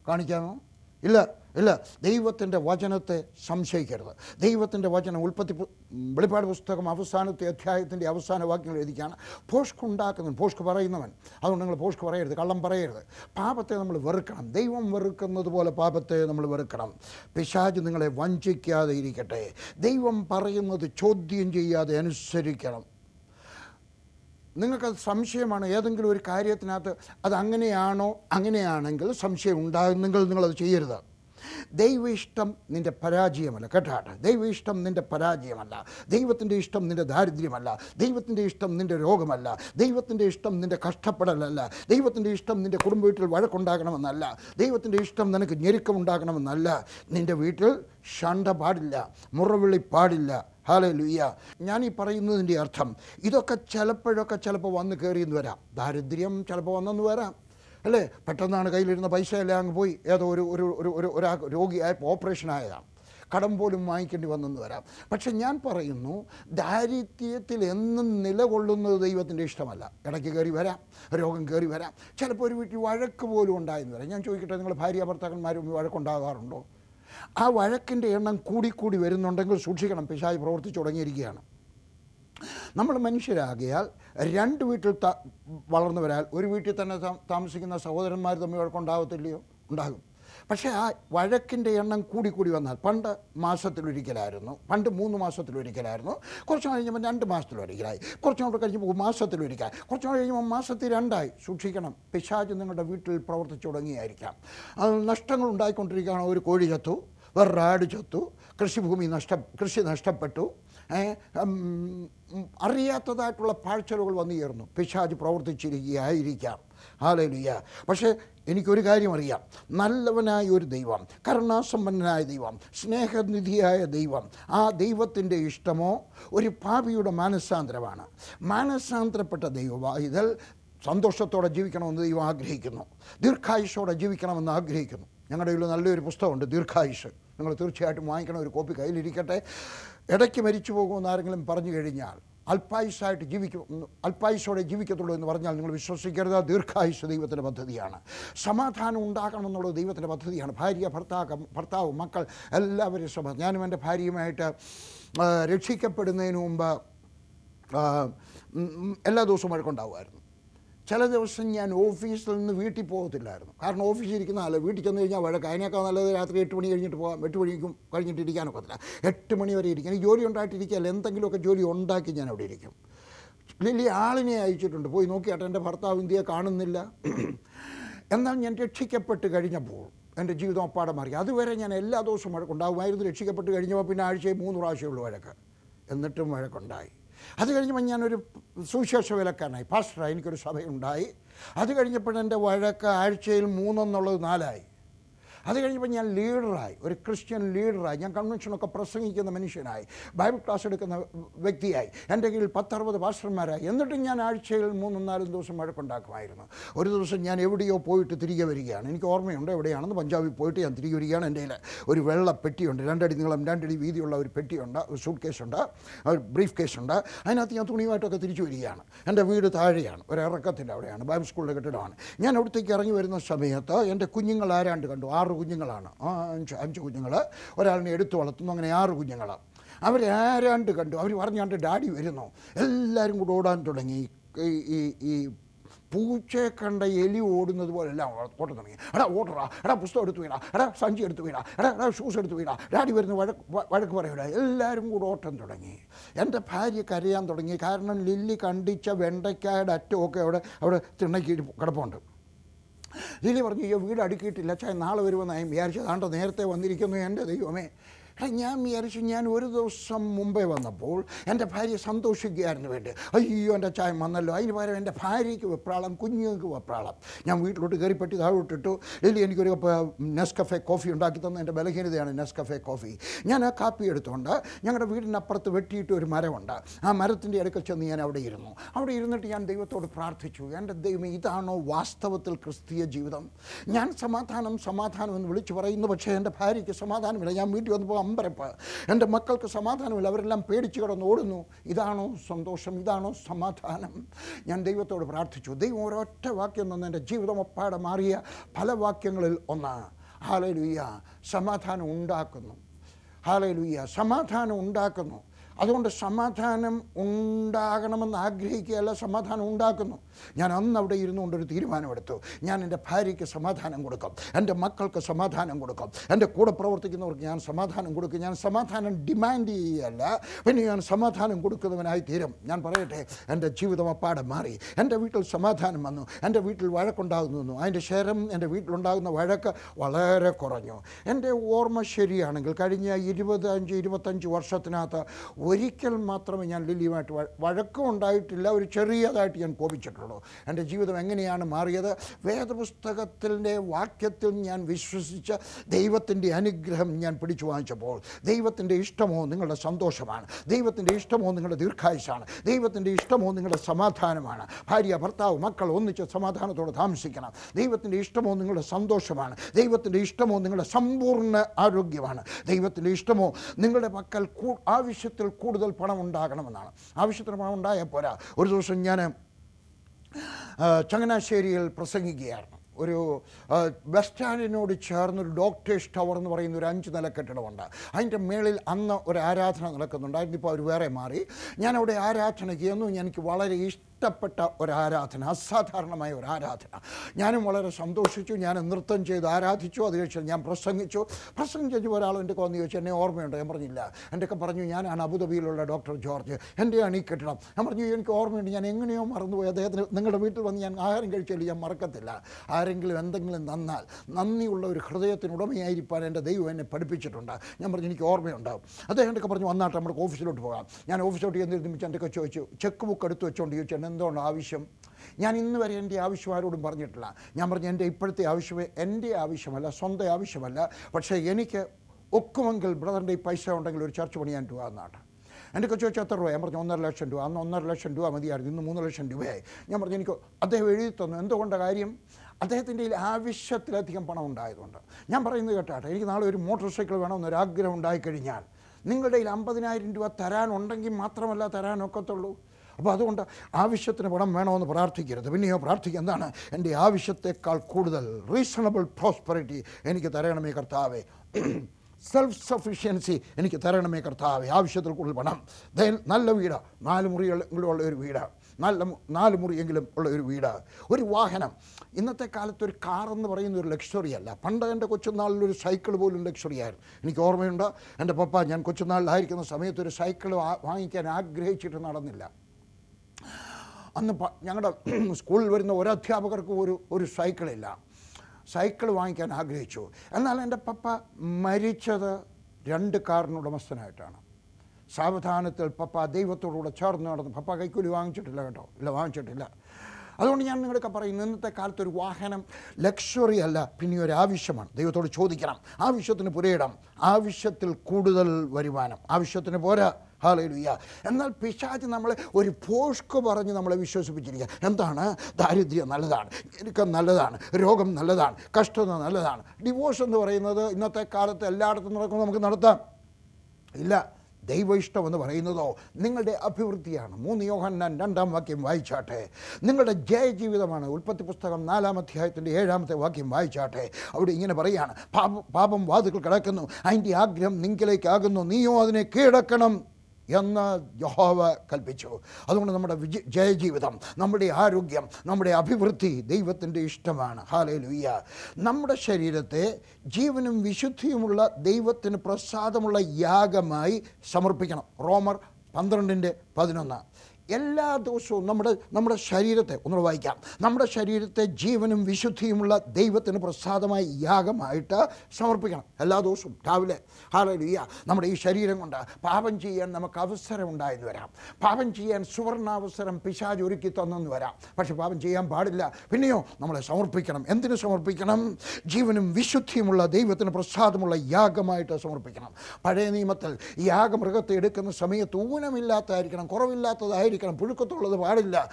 [SPEAKER 1] കാണിക്കാമോ? ഇല്ല ഇല്ല. ദൈവത്തിന്റെ വചനത്തെ സംശയിക്കരുത്. ദൈവത്തിന്റെ വചനം ഉൽപ്പത്തി വെളിപ്പാട് പുസ്തകം അവസാനത്തെ അധ്യായത്തിന്റെ അവസാന വാക്യങ്ങൾ എഴുതിക്കാണ്. പോഷ്ക് ഉണ്ടാക്കുന്നവൻ പോഷ്ക് പറയുന്നവൻ. അതുകൊണ്ട് നിങ്ങൾ പോഷ്ക് പറയരുത് കള്ളം പറയരുത്. പാപത്തെ നമ്മൾ വെറുക്കണം. ദൈവം വെറുക്കുന്നത് പോലെ പാപത്തെ നമ്മൾ വെറുക്കണം. പിശാജ് നിങ്ങളെ വഞ്ചിക്കാതെ ഇരിക്കട്ടെ. ദൈവം പറയുന്നത് ചോദ്യം ചെയ്യാതെ അനുസരിക്കണം. നിങ്ങൾക്കത് സംശയമാണ്. ഏതെങ്കിലും ഒരു കാര്യത്തിനകത്ത് അത് അങ്ങനെയാണോ? അങ്ങനെയാണെങ്കിൽ സംശയം ഉണ്ടാകുന്നെങ്കിൽ നിങ്ങളത് ചെയ്യരുത്. ദൈവ ഇഷ്ടം നിന്റെ പരാജയമല്ല. കേട്ടാട്ടെ ദൈവ ഇഷ്ടം നിന്റെ പരാജയമല്ല. ദൈവത്തിന്റെ ഇഷ്ടം നിന്റെ ദാരിദ്ര്യമല്ല. ദൈവത്തിന്റെ ഇഷ്ടം നിന്റെ രോഗമല്ല. ദൈവത്തിന്റെ ഇഷ്ടം നിന്റെ കഷ്ടപ്പെടലല്ല. ദൈവത്തിന്റെ ഇഷ്ടം നിന്റെ കുടുംബ വീട്ടിൽ വഴക്കുണ്ടാകണമെന്നല്ല. ദൈവത്തിന്റെ ഇഷ്ടം നിനക്ക് ഞെരുക്കമുണ്ടാകണമെന്നല്ല. നിന്റെ വീട്ടിൽ ഷണ്ട പാടില്ല. മുറവിളി പാടില്ല. ഹാലേ ലുയ്യ ഞാൻ ഈ പറയുന്നതിന്റെ അർത്ഥം ഇതൊക്കെ ചിലപ്പോഴൊക്കെ ചിലപ്പോൾ വന്ന് കയറിയെന്ന് വരാം. ദാരിദ്ര്യം ചിലപ്പോൾ വന്നെന്ന് വരാം. അല്ലേ? പെട്ടെന്നാണ് കയ്യിലിരുന്ന പൈസ എല്ലാം അങ്ങ് പോയി. ഏതോ ഒരു ഒരു ഒരു ഒരു രോഗിയായപ്പോൾ ഓപ്പറേഷൻ ആയതാണ് കടം പോലും വാങ്ങിക്കേണ്ടി വന്നെന്ന് വരാം. പക്ഷെ ഞാൻ പറയുന്നു ദാരിദ്ര്യത്തിൽ എന്നും നിലകൊള്ളുന്നത് ദൈവത്തിന്റെ ഇഷ്ടമല്ല. ഇടയ്ക്ക് കയറി വരാം രോഗം കയറി വരാം. ചിലപ്പോൾ ഒരു വീട്ടിൽ വഴക്ക് പോലും ഉണ്ടായെന്ന് വരാം. ഞാൻ ചോദിക്കട്ടെ നിങ്ങൾ ഭാര്യ ഭർത്താക്കന്മാരും വഴക്കുണ്ടാകാറുണ്ടോ? ആ വഴക്കിന്റെ എണ്ണം കൂടിക്കൂടി വരുന്നുണ്ടെങ്കിൽ സൂക്ഷിക്കണം. പിശായി പ്രവർത്തിച്ചു തുടങ്ങിയിരിക്കുകയാണ്. നമ്മൾ മനുഷ്യരാകിയാൽ രണ്ട് വീട്ടിൽ ത വളർന്നവരാൽ ഒരു വീട്ടിൽ തന്നെ താമസിക്കുന്ന സഹോദരന്മാർ തമ്മിൽ വഴക്കുണ്ടാകത്തില്ലയോ ഉണ്ടാകും. പക്ഷേ ആ വഴക്കിന്റെ എണ്ണം കൂടി കൂടി വന്നാൽ പണ്ട് മാസത്തിലൊരിക്കലായിരുന്നു പണ്ട് മൂന്ന് മാസത്തിലൊരിക്കലായിരുന്നു കുറച്ച് കഴിഞ്ഞപ്പോൾ രണ്ട് മാസത്തിലൊരിക്കലായി കുറച്ച് നാൾ കഴിഞ്ഞപ്പോൾ മാസത്തിലൊരിക്കൽ കുറച്ച് നാൾ കഴിയുമ്പോൾ മാസത്തിൽ രണ്ടായി. സൂക്ഷിക്കണം പിശാജ് നിങ്ങളുടെ വീട്ടിൽ പ്രവർത്തിച്ചു തുടങ്ങിയായിരിക്കാം. അത് നഷ്ടങ്ങൾ ഉണ്ടായിക്കൊണ്ടിരിക്കുകയാണ് ഒരു കോഴി ചത്തു. വേറൊരു ആട് ചത്തു. കൃഷിഭൂമി നഷ്ട കൃഷി നഷ്ടപ്പെട്ടു. അറിയാത്തതായിട്ടുള്ള പാഴ്ചലുകൾ വന്നു ചേർന്നു. പിശാജ് പ്രവർത്തിച്ചിരിക്കുകയായിരിക്കാം. ഹാലലുയ്യ പക്ഷേ എനിക്കൊരു കാര്യം അറിയാം. നല്ലവനായ ഒരു ദൈവം കരുണാസമ്പന്നനായ ദൈവം സ്നേഹനിധിയായ ദൈവം ആ ദൈവത്തിന്റെ ഇഷ്ടമോ? ഒരു പാപിയുടെ മാനസാന്തരമാണ്. മാനസാന്തരപ്പെട്ട ദൈവമായതിൽ സന്തോഷത്തോടെ ജീവിക്കണമെന്ന് ദൈവം ആഗ്രഹിക്കുന്നു. ദീർഘായുഷോടെ ജീവിക്കണമെന്ന് ആഗ്രഹിക്കുന്നു. ഞങ്ങളുടെ കയ്യിൽ നല്ലൊരു പുസ്തകമുണ്ട് ദീർഘായുഷ് നിങ്ങൾ തീർച്ചയായിട്ടും വാങ്ങിക്കണം ഒരു കോപ്പി കയ്യിലിരിക്കട്ടെ. ഇടയ്ക്ക് മരിച്ചു പോകുമെന്ന് ആരെങ്കിലും പറഞ്ഞു കഴിഞ്ഞാൽ അൽപ്പായുസായിട്ട് ജീവിക്കും അൽപ്പായുസോടെ ജീവിക്കത്തുള്ളൂ എന്ന് പറഞ്ഞാൽ നിങ്ങൾ വിശ്വസിക്കരുത്. ദീർഘായുസ് ദൈവത്തിന്റെ പദ്ധതിയാണ്. സമാധാനം ഉണ്ടാക്കണമെന്നുള്ളത് ദൈവത്തിന്റെ പദ്ധതിയാണ്. ഭാര്യ ഭർത്താക്ക ഭർത്താവ് മക്കൾ എല്ലാവരും സഭ ഞാനും എന്റെ ഭാര്യയുമായിട്ട് രക്ഷിക്കപ്പെടുന്നതിന് മുമ്പ് എല്ലാ ദിവസവും വഴക്കുണ്ടാവുമായിരുന്നു. ചില ദിവസം ഞാൻ ഓഫീസിൽ നിന്ന് വീട്ടിൽ പോകത്തില്ലായിരുന്നു. കാരണം ഓഫീസിൽ ഇരിക്കുന്ന ആളെ വീട്ടിൽ ചെന്ന് കഴിഞ്ഞാൽ വഴക്ക്. അതിനേക്കാൾ നല്ലത് രാത്രി എട്ട് മണി കഴിഞ്ഞിട്ട് പോകാം. എട്ട് മണിക്കും കഴിഞ്ഞിട്ട് ഇരിക്കാനൊക്കത്തില്ല എട്ട് മണി വരെ ഇരിക്കും. എനിക്ക് ജോലി ഉണ്ടായിട്ടിരിക്കുകയല്ല. എന്തെങ്കിലുമൊക്കെ ജോലി ഉണ്ടാക്കി ഞാൻ അവിടെ ഇരിക്കും. ലില്ലി ആളിനെ അയച്ചിട്ടുണ്ട്. പോയി നോക്കിയാട്ടെ എന്റെ ഭർത്താവ് ഇന്ത്യയെ കാണുന്നില്ല. എന്നാൽ ഞാൻ രക്ഷിക്കപ്പെട്ട് കഴിഞ്ഞപ്പോൾ എന്റെ ജീവിതം അപ്പാടെ മാറി. അതുവരെ ഞാൻ എല്ലാ ദിവസവും വഴക്കുണ്ടാകുമായിരുന്നു. രക്ഷിക്കപ്പെട്ട് കഴിഞ്ഞപ്പോൾ പിന്നെ ആഴ്ചയിൽ മൂന്ന് പ്രാവശ്യമുള്ള വഴക്ക്. എന്നിട്ടും വഴക്കുണ്ടായി. അത് കഴിഞ്ഞപ്പോൾ ഞാനൊരു സുവിശേഷ വിലക്കാരനായി പാസ്റ്ററായി എനിക്കൊരു സഭയുണ്ടായി. അത് കഴിഞ്ഞപ്പോൾ എന്റെ വഴക്ക് ആഴ്ചയിൽ മൂന്നെന്നുള്ളത് നാലായി. അത് കഴിഞ്ഞപ്പോൾ ഞാൻ ലീഡറായി. ഒരു ക്രിസ്ത്യൻ ലീഡറായി. ഞാൻ കൺവെൻഷനൊക്കെ പ്രസംഗിക്കുന്ന മനുഷ്യനായി. ബൈബിൾ ക്ലാസ് എടുക്കുന്ന വ്യക്തിയായി. എന്റെ കീഴിൽ പത്തറുപത് പാസ്റ്റർമാരായി. എന്നിട്ടും ഞാൻ ആഴ്ചയിൽ മൂന്നും നാലും ദിവസം വഴക്കുണ്ടാക്കുമായിരുന്നു. ഒരു ദിവസം ഞാൻ എവിടെയോ പോയിട്ട് തിരികെ വരികയാണ്. എനിക്ക് ഓർമ്മയുണ്ട് എവിടെയാണെന്ന്. പഞ്ചാബിൽ പോയിട്ട് ഞാൻ തിരികെ വരികയാണ്. എന്റെ ഒരു വെള്ള പെട്ടിയുണ്ട്. രണ്ടടി നീളം രണ്ടടി വീതിയുള്ള ഒരു പെട്ടിയുണ്ട്. ഒരു സൂട്ട് കേസുണ്ട് ഒരു ബ്രീഫ് കേസുണ്ട് അതിനകത്ത് ഞാൻ തുണിയുമായിട്ടൊക്കെ തിരിച്ചു വരികയാണ്. എന്റെ വീട് താഴെയാണ്. ഒരു ഇറക്കത്തിന്റെ അവിടെയാണ്. ബൈബിൾ സ്കൂളിന്റെ കെട്ടിടമാണ്. ഞാൻ അവിടത്തേക്ക് ഇറങ്ങി വരുന്ന സമയത്ത് എന്റെ കുഞ്ഞുങ്ങൾ ആരാണ്ട് കണ്ടു? ആറ് കുഞ്ഞുങ്ങളാണ്. അഞ്ച് അഞ്ച് കുഞ്ഞുങ്ങൾ ഒരാളിനെ എടുത്തു വളർത്തുന്നു. അങ്ങനെ ആറ് കുഞ്ഞുങ്ങൾ അവരെ ആരാണ്ട് കണ്ടു. അവർ പറഞ്ഞാണ്ട് ഡാഡി വരുന്നു. എല്ലാവരും കൂടെ ഓടാൻ തുടങ്ങി. ഈ ഈ പൂച്ചയെ കണ്ട എലി ഓടുന്നത് പോലെ എല്ലാം ഓട്ടം തുടങ്ങി. എടാ ഓട്ടറാ എടാ പുസ്തകം എടുത്ത് വീടാ എടാ സഞ്ചി എടുത്ത് വീടാ എടാ എടാ ഷൂസ് എടുത്ത് വീടാ ഡാഡി വരുന്ന വഴക്ക് വഴക്ക് പറയൂടാ എല്ലാവരും കൂടെ ഓട്ടം തുടങ്ങി. എന്റെ ഭാര്യ കരയാൻ തുടങ്ങി. കാരണം ലില്ലി കണ്ടിച്ച വെണ്ടയ്ക്കായുടെ അറ്റമൊക്കെ അവിടെ അവിടെ തിണ്ണയ്ക്ക് കിടപ്പുണ്ട്. ലിലി പറഞ്ഞു അയ്യോ വീട് അടുക്കിയിട്ടില്ല ചായ നാളെ വരുമെന്ന് ഞാൻ വിചാരിച്ചു. അതാണ്ട് നേരത്തെ വന്നിരിക്കുന്നു എന്റെ ദൈവമേ. ഞാൻ വിചാരിച്ചു ഞാൻ ഒരു ദിവസം മുമ്പേ വന്നപ്പോൾ എന്റെ ഭാര്യ സന്തോഷിക്കുകയായിരുന്നു വേണ്ടി. അയ്യോ എന്റെ ചായം വന്നല്ലോ. അതിന് പകരം എന്റെ ഭാര്യയ്ക്ക് വെപ്രാളം കുഞ്ഞുങ്ങൾക്ക് വെപ്രാളം. ഞാൻ വീട്ടിലോട്ട് കയറിപ്പെട്ടി താഴോട്ടിട്ടു. ഡെയിലി എനിക്കൊരു നെസ്കഫെ കോഫി ഉണ്ടാക്കി തന്ന. എന്റെ ബലഹീനതയാണ് നെസ്കഫെ കോഫി. ഞാൻ ആ കാപ്പി എടുത്തുകൊണ്ട് ഞങ്ങളുടെ വീടിനപ്പുറത്ത് വെട്ടിയിട്ട് ഒരു മരമുണ്ട്. ആ മരത്തിന്റെ അടുക്കൽ ചെന്ന് ഞാൻ അവിടെ ഇരുന്നു. അവിടെ ഇരുന്നിട്ട് ഞാൻ ദൈവത്തോട് പ്രാർത്ഥിച്ചു. എന്റെ ദൈവം ഇതാണോ വാസ്തവത്തിൽ ക്രിസ്തീയ ജീവിതം? ഞാൻ സമാധാനം സമാധാനം എന്ന് വിളിച്ചു പറയുന്നു. പക്ഷേ എന്റെ ഭാര്യയ്ക്ക് സമാധാനമില്ല. ഞാൻ വീട്ടിൽ വന്നപ്പോൾ അമ്പരപ്പ് എന്റെ മക്കൾക്ക് സമാധാനമില്ല. അവരെല്ലാം പേടിച്ച് കിടന്ന് ഓടുന്നു. ഇതാണോ സന്തോഷം? ഇതാണോ സമാധാനം? ഞാൻ ദൈവത്തോട് പ്രാർത്ഥിച്ചു. ദൈവം ഒരൊറ്റ വാക്യം തന്ന എന്റെ ജീവിതം ഒപ്പാടെ മാറിയ പല വാക്യങ്ങളിൽ ഒന്നാണ് ഹാലലുയ്യ. സമാധാനം ഉണ്ടാക്കുന്നു. ഹാലലുയ്യ. സമാധാനം ഉണ്ടാക്കുന്നു. അതുകൊണ്ട് സമാധാനം ഉണ്ടാകണമെന്ന് ആഗ്രഹിക്കുകയല്ല സമാധാനം ഉണ്ടാക്കുന്നു. ഞാൻ അന്ന് അവിടെ ഇരുന്നു കൊണ്ടൊരു തീരുമാനമെടുത്തു. ഞാൻ എന്റെ ഭാര്യയ്ക്ക് സമാധാനം കൊടുക്കും എന്റെ മക്കൾക്ക് സമാധാനം കൊടുക്കും എന്റെ കൂടെ പ്രവർത്തിക്കുന്നവർക്ക് ഞാൻ സമാധാനം കൊടുക്കും. ഞാൻ സമാധാനം ഡിമാൻഡ് ചെയ്യുകയല്ല പിന്നെ ഞാൻ സമാധാനം കൊടുക്കുന്നവനായി തീരും. ഞാൻ പറയട്ടെ എന്റെ ജീവിതം അപ്പാടെ മാറി. എന്റെ വീട്ടിൽ സമാധാനം വന്നു എന്റെ വീട്ടിൽ വഴക്കുണ്ടാകുന്നു അതിന്റെ ശരം എന്റെ വീട്ടിലുണ്ടാകുന്ന വഴക്ക് വളരെ കുറഞ്ഞു. എന്റെ ഓർമ്മ ശരിയാണെങ്കിൽ കഴിഞ്ഞ ഇരുപത്തഞ്ച് ഇരുപത്തഞ്ച് വർഷത്തിനകത്ത് ഒരിക്കൽ മാത്രമേ ഞാൻ ലില്ലിയുമായിട്ട് വഴക്കമുണ്ടായിട്ടില്ല ഒരു ചെറിയതായിട്ട് ഞാൻ കോപിച്ചിട്ടുള്ളൂ. എന്റെ ജീവിതം എങ്ങനെയാണ് മാറിയത്? വേദപുസ്തകത്തിന്റെ വാക്യത്തിൽ ഞാൻ വിശ്വസിച്ച ദൈവത്തിന്റെ അനുഗ്രഹം ഞാൻ പിടിച്ചു വാങ്ങിച്ചപ്പോൾ ദൈവത്തിന്റെ ഇഷ്ടമോ നിങ്ങളുടെ സന്തോഷമാണ്. ദൈവത്തിന്റെ ഇഷ്ടമോ നിങ്ങളുടെ ദീർഘായുസാണ് ദൈവത്തിന്റെ ഇഷ്ടമോ നിങ്ങളുടെ സമാധാനമാണ്. ഭാര്യ ഭർത്താവ് മക്കൾ ഒന്നിച്ച് സമാധാനത്തോടെ താമസിക്കണം. ദൈവത്തിന്റെ ഇഷ്ടമോ നിങ്ങളുടെ സന്തോഷമാണ്. ദൈവത്തിന്റെ ഇഷ്ടമോ നിങ്ങളുടെ സമ്പൂർണ ആരോഗ്യമാണ്. ദൈവത്തിന്റെ ഇഷ്ടമോ നിങ്ങളുടെ മക്കൾ ആവശ്യത്തിൽ കൂടുതൽ പണം ഉണ്ടാകണമെന്നാണ്. ആവശ്യത്തിന് പണം ഉണ്ടായാൽ പോരാ. ഒരു ദിവസം ഞാൻ ചങ്ങനാശ്ശേരിയിൽ പ്രസംഗിക്കുകയായിരുന്നു. ഒരു ബസ് സ്റ്റാൻഡിനോട് ചേർന്നൊരു ഡോക്ടേഴ്സ് ടവർ എന്ന് പറയുന്ന ഒരു അഞ്ച് നില കെട്ടിടമുണ്ട്. അതിന്റെ മേളിൽ അന്ന് ഒരു ആരാധന നടക്കുന്നുണ്ടായിരുന്നു ഇപ്പോൾ അവർ വേറെ മാറി. ഞാനവിടെ ആരാധന ചെയ്യുന്നു എനിക്ക് വളരെ ഇഷ്ടപ്പെട്ട ഒരു ആരാധന അസാധാരണമായ ഒരു ആരാധന ഞാനും വളരെ സന്തോഷിച്ചു ഞാൻ നൃത്തം ചെയ്ത് ആരാധിച്ചു. അത് കഴിച്ച് ഞാൻ പ്രസംഗിച്ചു. പ്രസംഗം പ്രസംഗിച്ചു ഒരാൾ എന്റെ വന്ന് ചോദിച്ചു എന്നെ ഓർമ്മയുണ്ട്? ഞാൻ പറഞ്ഞില്ല. എന്റെ ഒക്കെ പറഞ്ഞു ഞാനാണ് അബുദാബിയിലുള്ള ഡോക്ടർ ജോർജ്. എന്റെയാണ് ഈ കെട്ടിടം. ഞാൻ പറഞ്ഞു എനിക്ക് ഓർമ്മയുണ്ട്. ഞാൻ എങ്ങനെയോ മറന്നുപോയി. അദ്ദേഹത്തിന് നിങ്ങളുടെ വീട്ടിൽ വന്ന് ഞാൻ ആഹാരം കഴിച്ചാലും ഞാൻ മറക്കത്തില്ല. ആരെങ്കിലും എന്തെങ്കിലും നന്നാൽ നന്ദിയുള്ള ഒരു ഹൃദയത്തിന് ഉടമയായിരിക്കാൻ എന്റെ ദൈവം എന്നെ പഠിപ്പിച്ചിട്ടുണ്ട്. ഞാൻ പറഞ്ഞു എനിക്ക് ഓർമ്മയുണ്ടാവും. അദ്ദേഹം എന്റെ പറഞ്ഞു വന്നാട്ടെ നമ്മുടെ ഓഫീസിലോട്ട് പോകാം. ഞാൻ ഓഫീസിലോട്ട് ചെന്നിരുന്നിച്ച് എന്റെ ചോദിച്ചു ചെക്ക് ബുക്ക് എടുത്ത് വെച്ചുകൊണ്ട് ചോദിച്ചു "എന്നെ എന്തുകൊണ്ട് ആവശ്യം? ഞാൻ ഇന്ന് വരെ എന്റെ ആവശ്യം ആരോടും പറഞ്ഞിട്ടില്ല. ഞാൻ പറഞ്ഞു എന്റെ ഇപ്പോഴത്തെ ആവശ്യം എന്റെ ആവശ്യമല്ല സ്വന്തം ആവശ്യമല്ല. പക്ഷേ എനിക്ക് ഒക്കുമെങ്കിൽ ബ്രദറിന്റെ ഈ പൈസ ഉണ്ടെങ്കിൽ ഒരു ചർച്ച പണിയാൻ രൂപ എന്നാണ് എന്റെ കൊച്ചു വെച്ചാൽ എത്ര രൂപ ഞാൻ പറഞ്ഞു ഒന്നര ലക്ഷം രൂപ. അന്ന് ഒന്നര ലക്ഷം രൂപ മതിയായിരുന്നു ഇന്ന് മൂന്ന് ലക്ഷം രൂപയായി. ഞാൻ പറഞ്ഞു എനിക്ക് അദ്ദേഹം എഴുതി തന്നു. എന്തുകൊണ്ട് കാര്യം? അദ്ദേഹത്തിന്റെ ആവശ്യത്തിലധികം പണം ഉണ്ടായതുകൊണ്ട്. ഞാൻ പറയുന്നത് കേട്ടാട്ടെ എനിക്ക് നാളെ ഒരു മോട്ടോർ സൈക്കിൾ വേണമെന്നൊരു ആഗ്രഹം ഉണ്ടായിക്കഴിഞ്ഞാൽ നിങ്ങളുടെ കയ്യിൽ അമ്പതിനായിരം രൂപ തരാനുണ്ടെങ്കിൽ മാത്രമല്ല തരാനൊക്കത്തുള്ളൂ. അപ്പോൾ അതുകൊണ്ട് ആവശ്യത്തിന് പണം വേണമെന്ന് പ്രാർത്ഥിക്കരുത്. പിന്നെയോ പ്രാർത്ഥിക്കുക എന്താണ്? എന്റെ ആവശ്യത്തെക്കാൾ കൂടുതൽ റീസണബിൾ പ്രോസ്പെറിറ്റി എനിക്ക് തരണമേ കർത്താവേ. സെൽഫ് സഫീഷ്യൻസി എനിക്ക് തരണമേ കർത്താവേ. ആവശ്യത്തിൽ കൂടുതൽ പണം. ദേ നല്ല വീട്. നാല് മുറിയെങ്കിലും ഉള്ള ഒരു വീട്. നല്ല നാല് മുറിയെങ്കിലും ഉള്ള ഒരു വീട്. ഒരു വാഹനം. ഇന്നത്തെ കാലത്ത് ഒരു കാർ എന്ന് പറയുന്ന ഒരു ലക്ഷറി അല്ല. പണ്ട് എന്റെ കൊച്ചുനാളിൽ ഒരു സൈക്കിൾ പോലും ലക്ഷറി ആയിരുന്നു. എനിക്ക് ഓർമ്മയുണ്ട്. എന്റെ പപ്പ ഞാൻ കൊച്ചുനാളിലായിരിക്കുന്ന സമയത്ത് ഒരു സൈക്കിൾ വാങ്ങിക്കാൻ ആഗ്രഹിച്ചിട്ട് നടന്നില്ല. അന്ന് ഞങ്ങളുടെ സ്കൂളിൽ വരുന്ന ഒരു അധ്യാപകർക്ക് ഒരു ഒരു സൈക്കിളില്ല. സൈക്കിൾ വാങ്ങിക്കാൻ ആഗ്രഹിച്ചു. എന്നാൽ എന്റെ പപ്പ മരിച്ചത് രണ്ട് കാറിനുടമസ്ഥനായിട്ടാണ് സാവധാനത്തിൽ പപ്പ ദൈവത്തോടുകൂടെ ചേർന്ന് നടന്നു പപ്പ കൈക്കൂലി വാങ്ങിച്ചിട്ടില്ല കേട്ടോ. ഇല്ല വാങ്ങിച്ചിട്ടില്ല. അതുകൊണ്ട് ഞാൻ നിങ്ങളൊക്കെ പറയുന്നു ഇന്നത്തെ കാലത്ത് ഒരു വാഹനം ലക്ഷറി അല്ല പിന്നെ ഒരു ആവശ്യമാണ്. ദൈവത്തോട് ചോദിക്കണം. ആവശ്യത്തിന് പുരയിടം. ആവശ്യത്തിൽ കൂടുതൽ വരുമാനം. ആവശ്യത്തിന് പോരാ. ഹാലയിലുയ്യ എന്നാൽ പിശാജ് നമ്മളെ ഒരു പോഷ്ക്ക് പറഞ്ഞ് നമ്മളെ വിശ്വസിപ്പിച്ചിരിക്കുക. എന്താണ്? ദാരിദ്ര്യം നല്ലതാണ് ഞെരുക്കം നല്ലതാണ് രോഗം നല്ലതാണ് കഷ്ടത നല്ലതാണ്. ഡിവോഴ്സ് എന്ന് പറയുന്നത് ഇന്നത്തെ കാലത്ത് എല്ലായിടത്തും നടക്കും നമുക്ക് നടത്താം. ഇല്ല ദൈവ ഇഷ്ടമെന്ന് പറയുന്നതോ? നിങ്ങളുടെ അഭിവൃദ്ധിയാണ്. മൂന്ന് യോഹന്നാൻ രണ്ടാം വാക്യം വായിച്ചാട്ടെ. നിങ്ങളുടെ ജയജീവിതമാണ്. ഉൽപ്പത്തി പുസ്തകം നാലാം അധ്യായത്തിന്റെ ഏഴാമത്തെ വാക്യം വായിച്ചാട്ടെ. അവിടെ ഇങ്ങനെ പറയാണ് പാപം പാപം വാതുക്കൾ കിടക്കുന്നു. അതിന്റെ ആഗ്രഹം നിങ്കിലേക്കാകുന്നു. നീയോ അതിനെ കീഴടക്കണം. എന്ന് യഹോവ കൽപ്പിച്ചു. അതുകൊണ്ട് നമ്മുടെ വിജയ ജയജീവിതം നമ്മുടെ ആരോഗ്യം നമ്മുടെ അഭിവൃദ്ധി ദൈവത്തിന്റെ ഇഷ്ടമാണ്. ഹാലേ ലുയ്യ നമ്മുടെ ശരീരത്തെ ജീവനും വിശുദ്ധിയുമുള്ള ദൈവത്തിന് പ്രസാദമുള്ള യാഗമായി സമർപ്പിക്കണം. റോമർ പന്ത്രണ്ടിന്റെ പതിനൊന്ന്. എല്ലാ ദിവസവും നമ്മുടെ നമ്മുടെ ശരീരത്തെ ഒന്ന് വായിക്കാം. നമ്മുടെ ശരീരത്തെ ജീവനും വിശുദ്ധിയുമുള്ള ദൈവത്തിന് പ്രസാദമായി യാഗമായിട്ട് സമർപ്പിക്കണം. എല്ലാ ദിവസവും രാവിലെ. ഹാലലുയ്യ നമ്മുടെ ഈ ശരീരം കൊണ്ട് പാപം ചെയ്യാൻ നമുക്ക് അവസരം ഉണ്ടായെന്ന് വരാം. പാപം ചെയ്യാൻ സുവർണാവസരം പിശാജ് ഒരുക്കി തന്നെന്ന് വരാം. പക്ഷെ പാപം ചെയ്യാൻ പാടില്ല. പിന്നെയോ നമ്മളെ സമർപ്പിക്കണം. എന്തിനു സമർപ്പിക്കണം? ജീവനും വിശുദ്ധിയുമുള്ള ദൈവത്തിന് പ്രസാദമുള്ള യാഗമായിട്ട് സമർപ്പിക്കണം. പഴയ നിയമത്തിൽ യാഗമൃഗത്തെ എടുക്കുന്ന സമയത്ത് ഊനമില്ലാത്തതായിരിക്കണം കുറവില്ലാത്തതായിരിക്കണം പുഴുക്കത്തുള്ളത് പാടില്ല.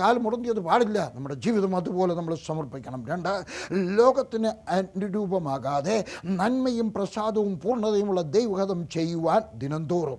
[SPEAKER 1] കാൽ മുടങ്ങിയത് പാടില്ല. നമ്മുടെ ജീവിതം അതുപോലെ നമ്മൾ സമർപ്പിക്കണം. രണ്ട് ലോകത്തിന് അനുരൂപമാകാതെ നന്മയും പ്രസാദവും പൂർണതയുമുള്ള ദൈവഹതം ചെയ്യുവാൻ ദിനംതോറും.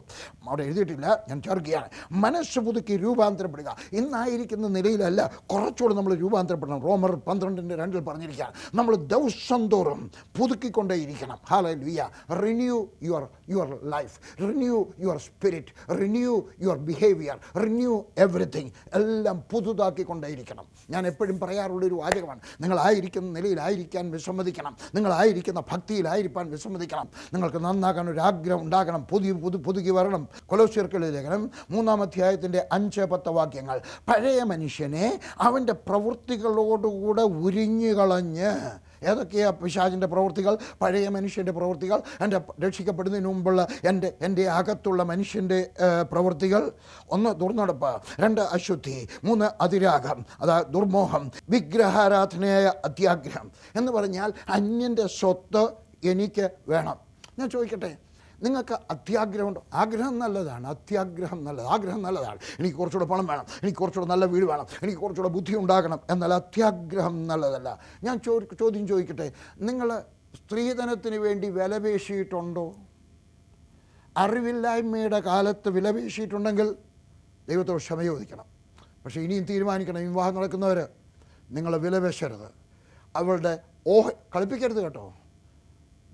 [SPEAKER 1] അവിടെ എഴുതിയിട്ടില്ല. ഞാൻ ചേർക്കുകയാണ്. മനസ്സ് പുതുക്കി രൂപാന്തരപ്പെടുക. ഇന്നായിരിക്കുന്ന നിലയിലല്ല. കുറച്ചുകൂടെ നമ്മൾ രൂപാന്തരപ്പെടണം. റോമർ പന്ത്രണ്ടിന്റെ രണ്ടിൽ പറഞ്ഞിരിക്കുകയാണ്. നമ്മൾ ദിവസം തോറും പുതുക്കിക്കൊണ്ടേയിരിക്കണം. Hallelujah renew your your life renew your spirit renew your behaviour renew everything എല്ലാം പുതുതാക്കിക്കൊണ്ടേയിരിക്കണം. ഞാൻ എപ്പോഴും പറയാറുള്ളൊരു വാചകമാണ്. നിങ്ങളായിരിക്കുന്ന നിലയിലായിരിക്കാൻ വിസമ്മതിക്കണം. നിങ്ങളായിരിക്കുന്ന ഭക്തിയിലായിരിക്കാൻ വിസമ്മതിക്കണം. നിങ്ങൾക്ക് നന്നാക്കാൻ ഒരു ആഗ്രഹം ഉണ്ടാകണം. പുതിയ പുതു പുതുക്കി വരണം. കൊലോസ്യർക്കുള്ള ലേഖനം മൂന്നാം അധ്യായത്തിന്റെ അഞ്ച് പത്ത് വാക്യങ്ങൾ. പഴയ മനുഷ്യനെ അവന്റെ പ്രവൃത്തികളോടുകൂടെ ഉരിഞ്ഞു കളഞ്ഞ് ഏതൊക്കെയാ പിശാചിന്റെ പ്രവൃത്തികൾ? പഴയ മനുഷ്യന്റെ പ്രവൃത്തികൾ? എന്റെ രക്ഷിക്കപ്പെടുന്നതിന് മുമ്പുള്ള എന്റെ എന്റെ അകത്തുള്ള മനുഷ്യന്റെ പ്രവൃത്തികൾ? ഒന്ന് ദുർനടപ്പ് രണ്ട് അശുദ്ധി മൂന്ന് അതിരാഗം അതായത് ദുർമോഹം വിഗ്രഹാരാധനയായ അത്യാഗ്രഹം എന്ന് പറഞ്ഞാൽ അന്യന്റെ സ്വത്ത് എനിക്ക് വേണം. ഞാൻ ചോദിക്കട്ടെ? നിങ്ങൾക്ക് അത്യാഗ്രഹമുണ്ടോ? ആഗ്രഹം നല്ലതാണ് അത്യാഗ്രഹം നല്ലത് ആഗ്രഹം നല്ലതാണ്. എനിക്ക് കുറച്ചുകൂടെ പണം വേണം എനിക്ക് കുറച്ചുകൂടെ നല്ല വീട് വേണം എനിക്ക് കുറച്ചുകൂടെ ബുദ്ധി ഉണ്ടാകണം എന്നാൽ അത്യാഗ്രഹം നല്ലതല്ല. ഞാൻ ചോ ചോദ്യം ചോദിക്കട്ടെ നിങ്ങൾ സ്ത്രീധനത്തിന് വേണ്ടി വിലപേശിയിട്ടുണ്ടോ അറിവില്ലായ്മയുടെ കാലത്ത് വിലപേശിയിട്ടുണ്ടെങ്കിൽ ദൈവത്തോട് ക്ഷമ ചോദിക്കണം. പക്ഷേ ഇനിയും തീരുമാനിക്കണം വിവാഹം നടക്കുന്നവർ നിങ്ങൾ വിലപേശരുത് അവളുടെ ഓഹ കളിപ്പിക്കരുത് കേട്ടോ.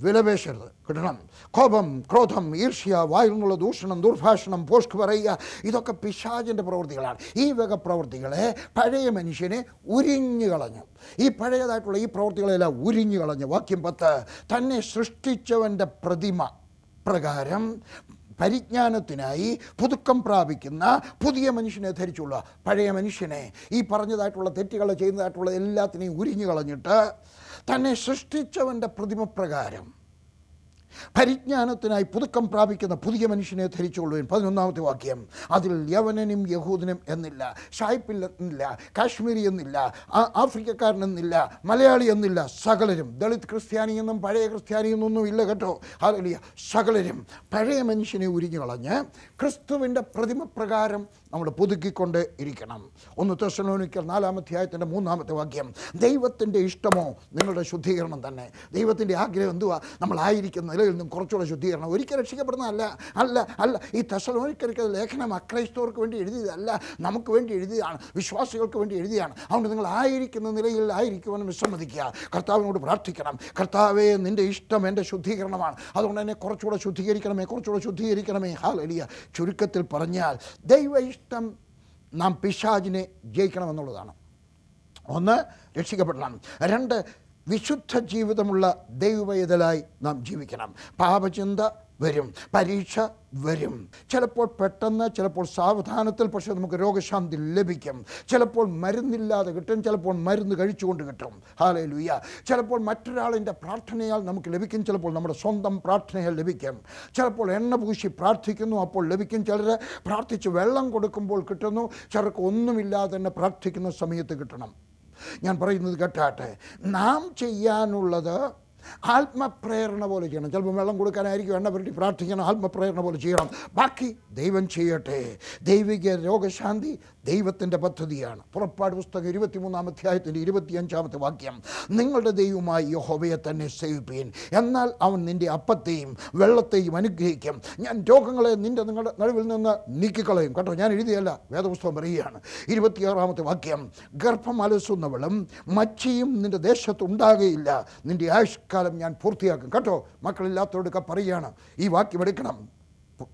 [SPEAKER 1] വിലപേശരുത്. കിട്ടണം. കോപം ക്രോധം ഈർഷ്യ വായിൽ നിന്നുള്ള ദൂഷണം ദുർഭാഷണം പോഷ്ക് പറയുക ഇതൊക്കെ പിശാചിന്റെ പ്രവൃത്തികളാണ്. ഈ വക പ്രവൃത്തികളെ പഴയ മനുഷ്യനെ ഉരിഞ്ഞു കളഞ്ഞു. ഈ പഴയതായിട്ടുള്ള ഈ പ്രവൃത്തികളെല്ലാം ഉരിഞ്ഞു കളഞ്ഞു. വാക്യം പത്ത്. തന്നെ സൃഷ്ടിച്ചവന്റെ പ്രതിമ പ്രകാരം പരിജ്ഞാനത്തിനായി പുതുക്കം പ്രാപിക്കുന്ന പുതിയ മനുഷ്യനെ ധരിച്ചുള്ള പഴയ മനുഷ്യനെ ഈ പറഞ്ഞതായിട്ടുള്ള തെറ്റുകൾ ചെയ്യുന്നതായിട്ടുള്ള എല്ലാത്തിനെയും ഉരിഞ്ഞു കളഞ്ഞിട്ട് തന്നെ സൃഷ്ടിച്ചവന്റെ പ്രതിമ പ്രകാരം പരിജ്ഞാനത്തിനായി പുതുക്കം പ്രാപിക്കുന്ന പുതിയ മനുഷ്യനെ ധരിച്ചുകൊള്ളുവൻ. പതിനൊന്നാമത്തെ വാക്യം. അതിൽ യവനനും യഹൂദനും എന്നില്ല ഷായ്പിൽ എന്നില്ല കാശ്മീരി എന്നില്ല ആഫ്രിക്കക്കാരൻ എന്നില്ല മലയാളി എന്നില്ല സകലരും. ദളിത് ക്രിസ്ത്യാനി എന്നും പഴയ ക്രിസ്ത്യാനി എന്നൊന്നും ഇല്ല കേട്ടോ. അതല്ല സകലരും പഴയ മനുഷ്യനെ ഉരിഞ്ഞു കളഞ്ഞ് ക്രിസ്തുവിന്റെ പ്രതിമപ്രകാരം നമ്മൾ പുതുക്കിക്കൊണ്ട് ഇരിക്കണം. ഒന്ന് തെസലോനിക്കൽ നാലാമധ്യായത്തിന്റെ മൂന്നാമത്തെ വാക്യം. ദൈവത്തിന്റെ ഇഷ്ടമോ നിങ്ങളുടെ ശുദ്ധീകരണം തന്നെ. ദൈവത്തിന്റെ ആഗ്രഹം എന്തുവാ? നമ്മളായിരിക്കുന്ന നിലയിൽ നിന്നും കുറച്ചുകൂടെ ശുദ്ധീകരണം. ഒരിക്കൽ രക്ഷിക്കപ്പെടുന്നതല്ല അല്ല അല്ല. ഈ തെസലോനിക്കർക്ക് ലേഖനം അക്രൈസ്തവർക്ക് വേണ്ടി എഴുതിയതല്ല നമുക്ക് വേണ്ടി എഴുതിയതാണ് വിശ്വാസികൾക്ക് വേണ്ടി എഴുതിയാണ് അതുകൊണ്ട് നിങ്ങൾ ആയിരിക്കുന്ന നിലയിൽ ആയിരിക്കുവാനും വിസമ്മതിക്കുക. കർത്താവിനോട് പ്രാർത്ഥിക്കണം. കർത്താവേ നിന്റെ ഇഷ്ടം എന്റെ ശുദ്ധീകരണമാണ്. അതുകൊണ്ട് എന്നെ കുറച്ചുകൂടെ ശുദ്ധീകരിക്കണമേ കുറച്ചുകൂടെ ശുദ്ധീകരിക്കണമേ. ഹാലലിയ ചുരുക്കത്തിൽ പറഞ്ഞാൽ ദൈവ ഇഷ്ടം നാം പിശാജിനെ ജയിക്കണമെന്നുള്ളതാണ്. ഒന്ന് രക്ഷിക്കപ്പെടണം. രണ്ട് വിശുദ്ധ ജീവിതമുള്ള ദൈവവേദലായി നാം ജീവിക്കണം. പാപചിന്ത വരും പരീക്ഷ വരും. ചിലപ്പോൾ പെട്ടെന്ന് ചിലപ്പോൾ സാവധാനത്തിൽ പക്ഷേ നമുക്ക് രോഗശാന്തി ലഭിക്കും. ചിലപ്പോൾ മരുന്നില്ലാതെ കിട്ടും ചിലപ്പോൾ മരുന്ന് കഴിച്ചുകൊണ്ട് കിട്ടും. ഹാലേ ലുയ്യ ചിലപ്പോൾ മറ്റൊരാളിന്റെ പ്രാർത്ഥനയാൽ നമുക്ക് ലഭിക്കും ചിലപ്പോൾ നമ്മുടെ സ്വന്തം പ്രാർത്ഥനയാൽ ലഭിക്കും. ചിലപ്പോൾ എണ്ണ പൂശി പ്രാർത്ഥിക്കുന്നു അപ്പോൾ ലഭിക്കും. ചിലർ പ്രാർത്ഥിച്ച് വെള്ളം കൊടുക്കുമ്പോൾ കിട്ടുന്നു ചിലർക്ക് ഒന്നുമില്ലാതെ തന്നെ പ്രാർത്ഥിക്കുന്ന സമയത്ത് കിട്ടണം. ഞാൻ പറയുന്നത് കേട്ടാട്ടെ. നാം ചെയ്യാനുള്ളത് ആത്മപ്രേരണ പോലെ ചെയ്യണം. ചിലപ്പോൾ വെള്ളം കൊടുക്കാനായിരിക്കും എണ്ണ പുരട്ടി പ്രാർത്ഥിക്കണം ആത്മപ്രേരണ പോലെ ചെയ്യണം. ബാക്കി ദൈവം ചെയ്യട്ടെ. ദൈവിക രോഗശാന്തി ദൈവത്തിന്റെ പദ്ധതിയാണ്. പുറപ്പാട് പുസ്തകം ഇരുപത്തിമൂന്നാം അധ്യായത്തിന്റെ ഇരുപത്തിയഞ്ചാമത്തെ വാക്യം. നിങ്ങളുടെ ദൈവമായി യഹോവയെ തന്നെ സേവിപ്പീൻ. എന്നാൽ അവൻ നിന്റെ അപ്പത്തെയും വെള്ളത്തെയും അനുഗ്രഹിക്കും. ഞാൻ രോഗങ്ങളെ നിന്റെ നിങ്ങളുടെ നടുവിൽ നിന്ന് നീക്കിക്കളയും. കേട്ടോ ഞാൻ എഴുതിയല്ല വേദപുസ്തകം പറയുകയാണ്. ഇരുപത്തിയാറാമത്തെ വാക്യം. ഗർഭം അലസുന്നവളും മച്ചിയും നിന്റെ ദേശത്ത് ഉണ്ടാകുകയില്ല നിന്റെ ആയുഷ്കാലം ഞാൻ പൂർത്തിയാക്കും. കേട്ടോ മക്കളില്ലാത്തവരൊക്കെ പറയുകയാണ്. ഈ വാക്യം എടുക്കണം.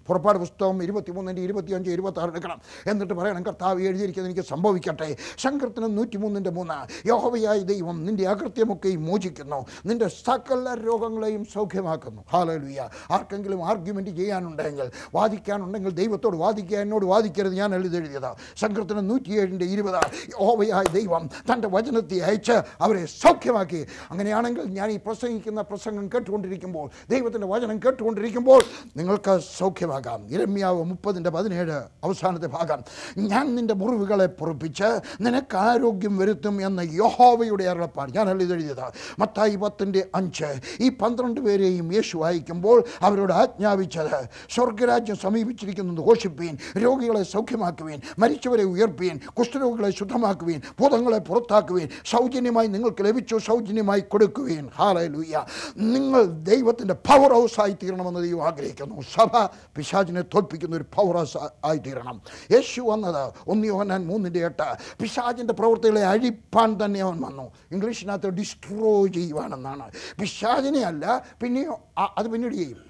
[SPEAKER 1] പുറപ്പാട് പുസ്തകം ഇരുപത്തിമൂന്നിന്റെ ഇരുപത്തിയഞ്ച് ഇരുപത്താറ് എടുക്കണം. എന്നിട്ട് പറയണം കർത്താവ് എഴുതിയിരിക്കുന്നത് എനിക്ക് സംഭവിക്കട്ടെ. സങ്കീർത്തനം നൂറ്റിമൂന്നിന്റെ മൂന്ന്. യോഹവയായ ദൈവം നിന്റെ അകൃത്യമൊക്കെയും മോചിക്കുന്നു. നിന്റെ സകല രോഗങ്ങളെയും സൗഖ്യമാക്കുന്നു. ഹാലലുയ്യ ആർക്കെങ്കിലും ആർഗ്യുമെന്റ് ചെയ്യാനുണ്ടെങ്കിൽ വാദിക്കാനുണ്ടെങ്കിൽ ദൈവത്തോട് വാദിക്കുക. എന്നോട് വാദിക്കരുത്. ഞാൻ എഴുതെഴുതിയത് സങ്കീർത്തനം നൂറ്റിയേഴിന്റെ ഇരുപത്. യോഹവയായ ദൈവം തന്റെ വചനത്തെ അയച്ച് അവരെ സൗഖ്യമാക്കി. അങ്ങനെയാണെങ്കിൽ ഞാൻ ഈ പ്രസംഗിക്കുന്ന പ്രസംഗം കേട്ടുകൊണ്ടിരിക്കുമ്പോൾ ദൈവത്തിന്റെ വചനം കേട്ടുകൊണ്ടിരിക്കുമ്പോൾ നിങ്ങൾക്ക് സൗഖ്യമാകാം ഇരമ്യാവ് മുപ്പതിന്റെ പതിനേഴ് അവസാനത്തെ ഭാഗം. ഞാൻ നിന്റെ മുറിവുകളെ പൊറപ്പിച്ച് നിനക്ക് ആരോഗ്യം വരുത്തും എന്ന യഹോവയുടെ അരുളപ്പാട്. ഞാനല്ല ഇതെഴുതിയത് മത്തായി പത്തിന്റെ അഞ്ച്. ഈ പന്ത്രണ്ട് പേരെയും യേശു വായിക്കുമ്പോൾ അവരോട് ആജ്ഞാപിച്ചത് സ്വർഗരാജ്യം സമീപിച്ചിരിക്കുന്നത് ഘോഷിപ്പീൻ രോഗികളെ സൗഖ്യമാക്കുവീൻ മരിച്ചവരെ ഉയർപ്പീൻ കുഷ്ഠരോഗികളെ ശുദ്ധമാക്കുവീൻ ഭൂതങ്ങളെ പുറത്താക്കുവീൻ സൗജന്യമായി നിങ്ങൾക്ക് ലഭിച്ചു സൗജന്യമായി കൊടുക്കുവീൻ. ഹാലൂയ്യ നിങ്ങൾ ദൈവത്തിന്റെ പവർ ഹൗസ് ആയി തീരണമെന്ന് ദൈവം ആഗ്രഹിക്കുന്നു. സഭ പിശാചിനെ തോൽപ്പിക്കുന്ന ഒരു പവർ ഹൗസ് ആയി യേശു വന്നത് ഒന്ന് യോഹനാൻ മൂന്നിന്റെ എട്ട്. പിശാചിന്റെ പ്രവൃത്തികളെ അഴിപ്പാൻ തന്നെ അവൻ വന്നു. ഇംഗ്ലീഷിനകത്ത് ഡിസ്ട്രോയ് ചെയ്യുവാനെന്നാണ്. പിശാചിനെ അല്ല പിന്നെയോ അത് പിന്നീട് ചെയ്യും.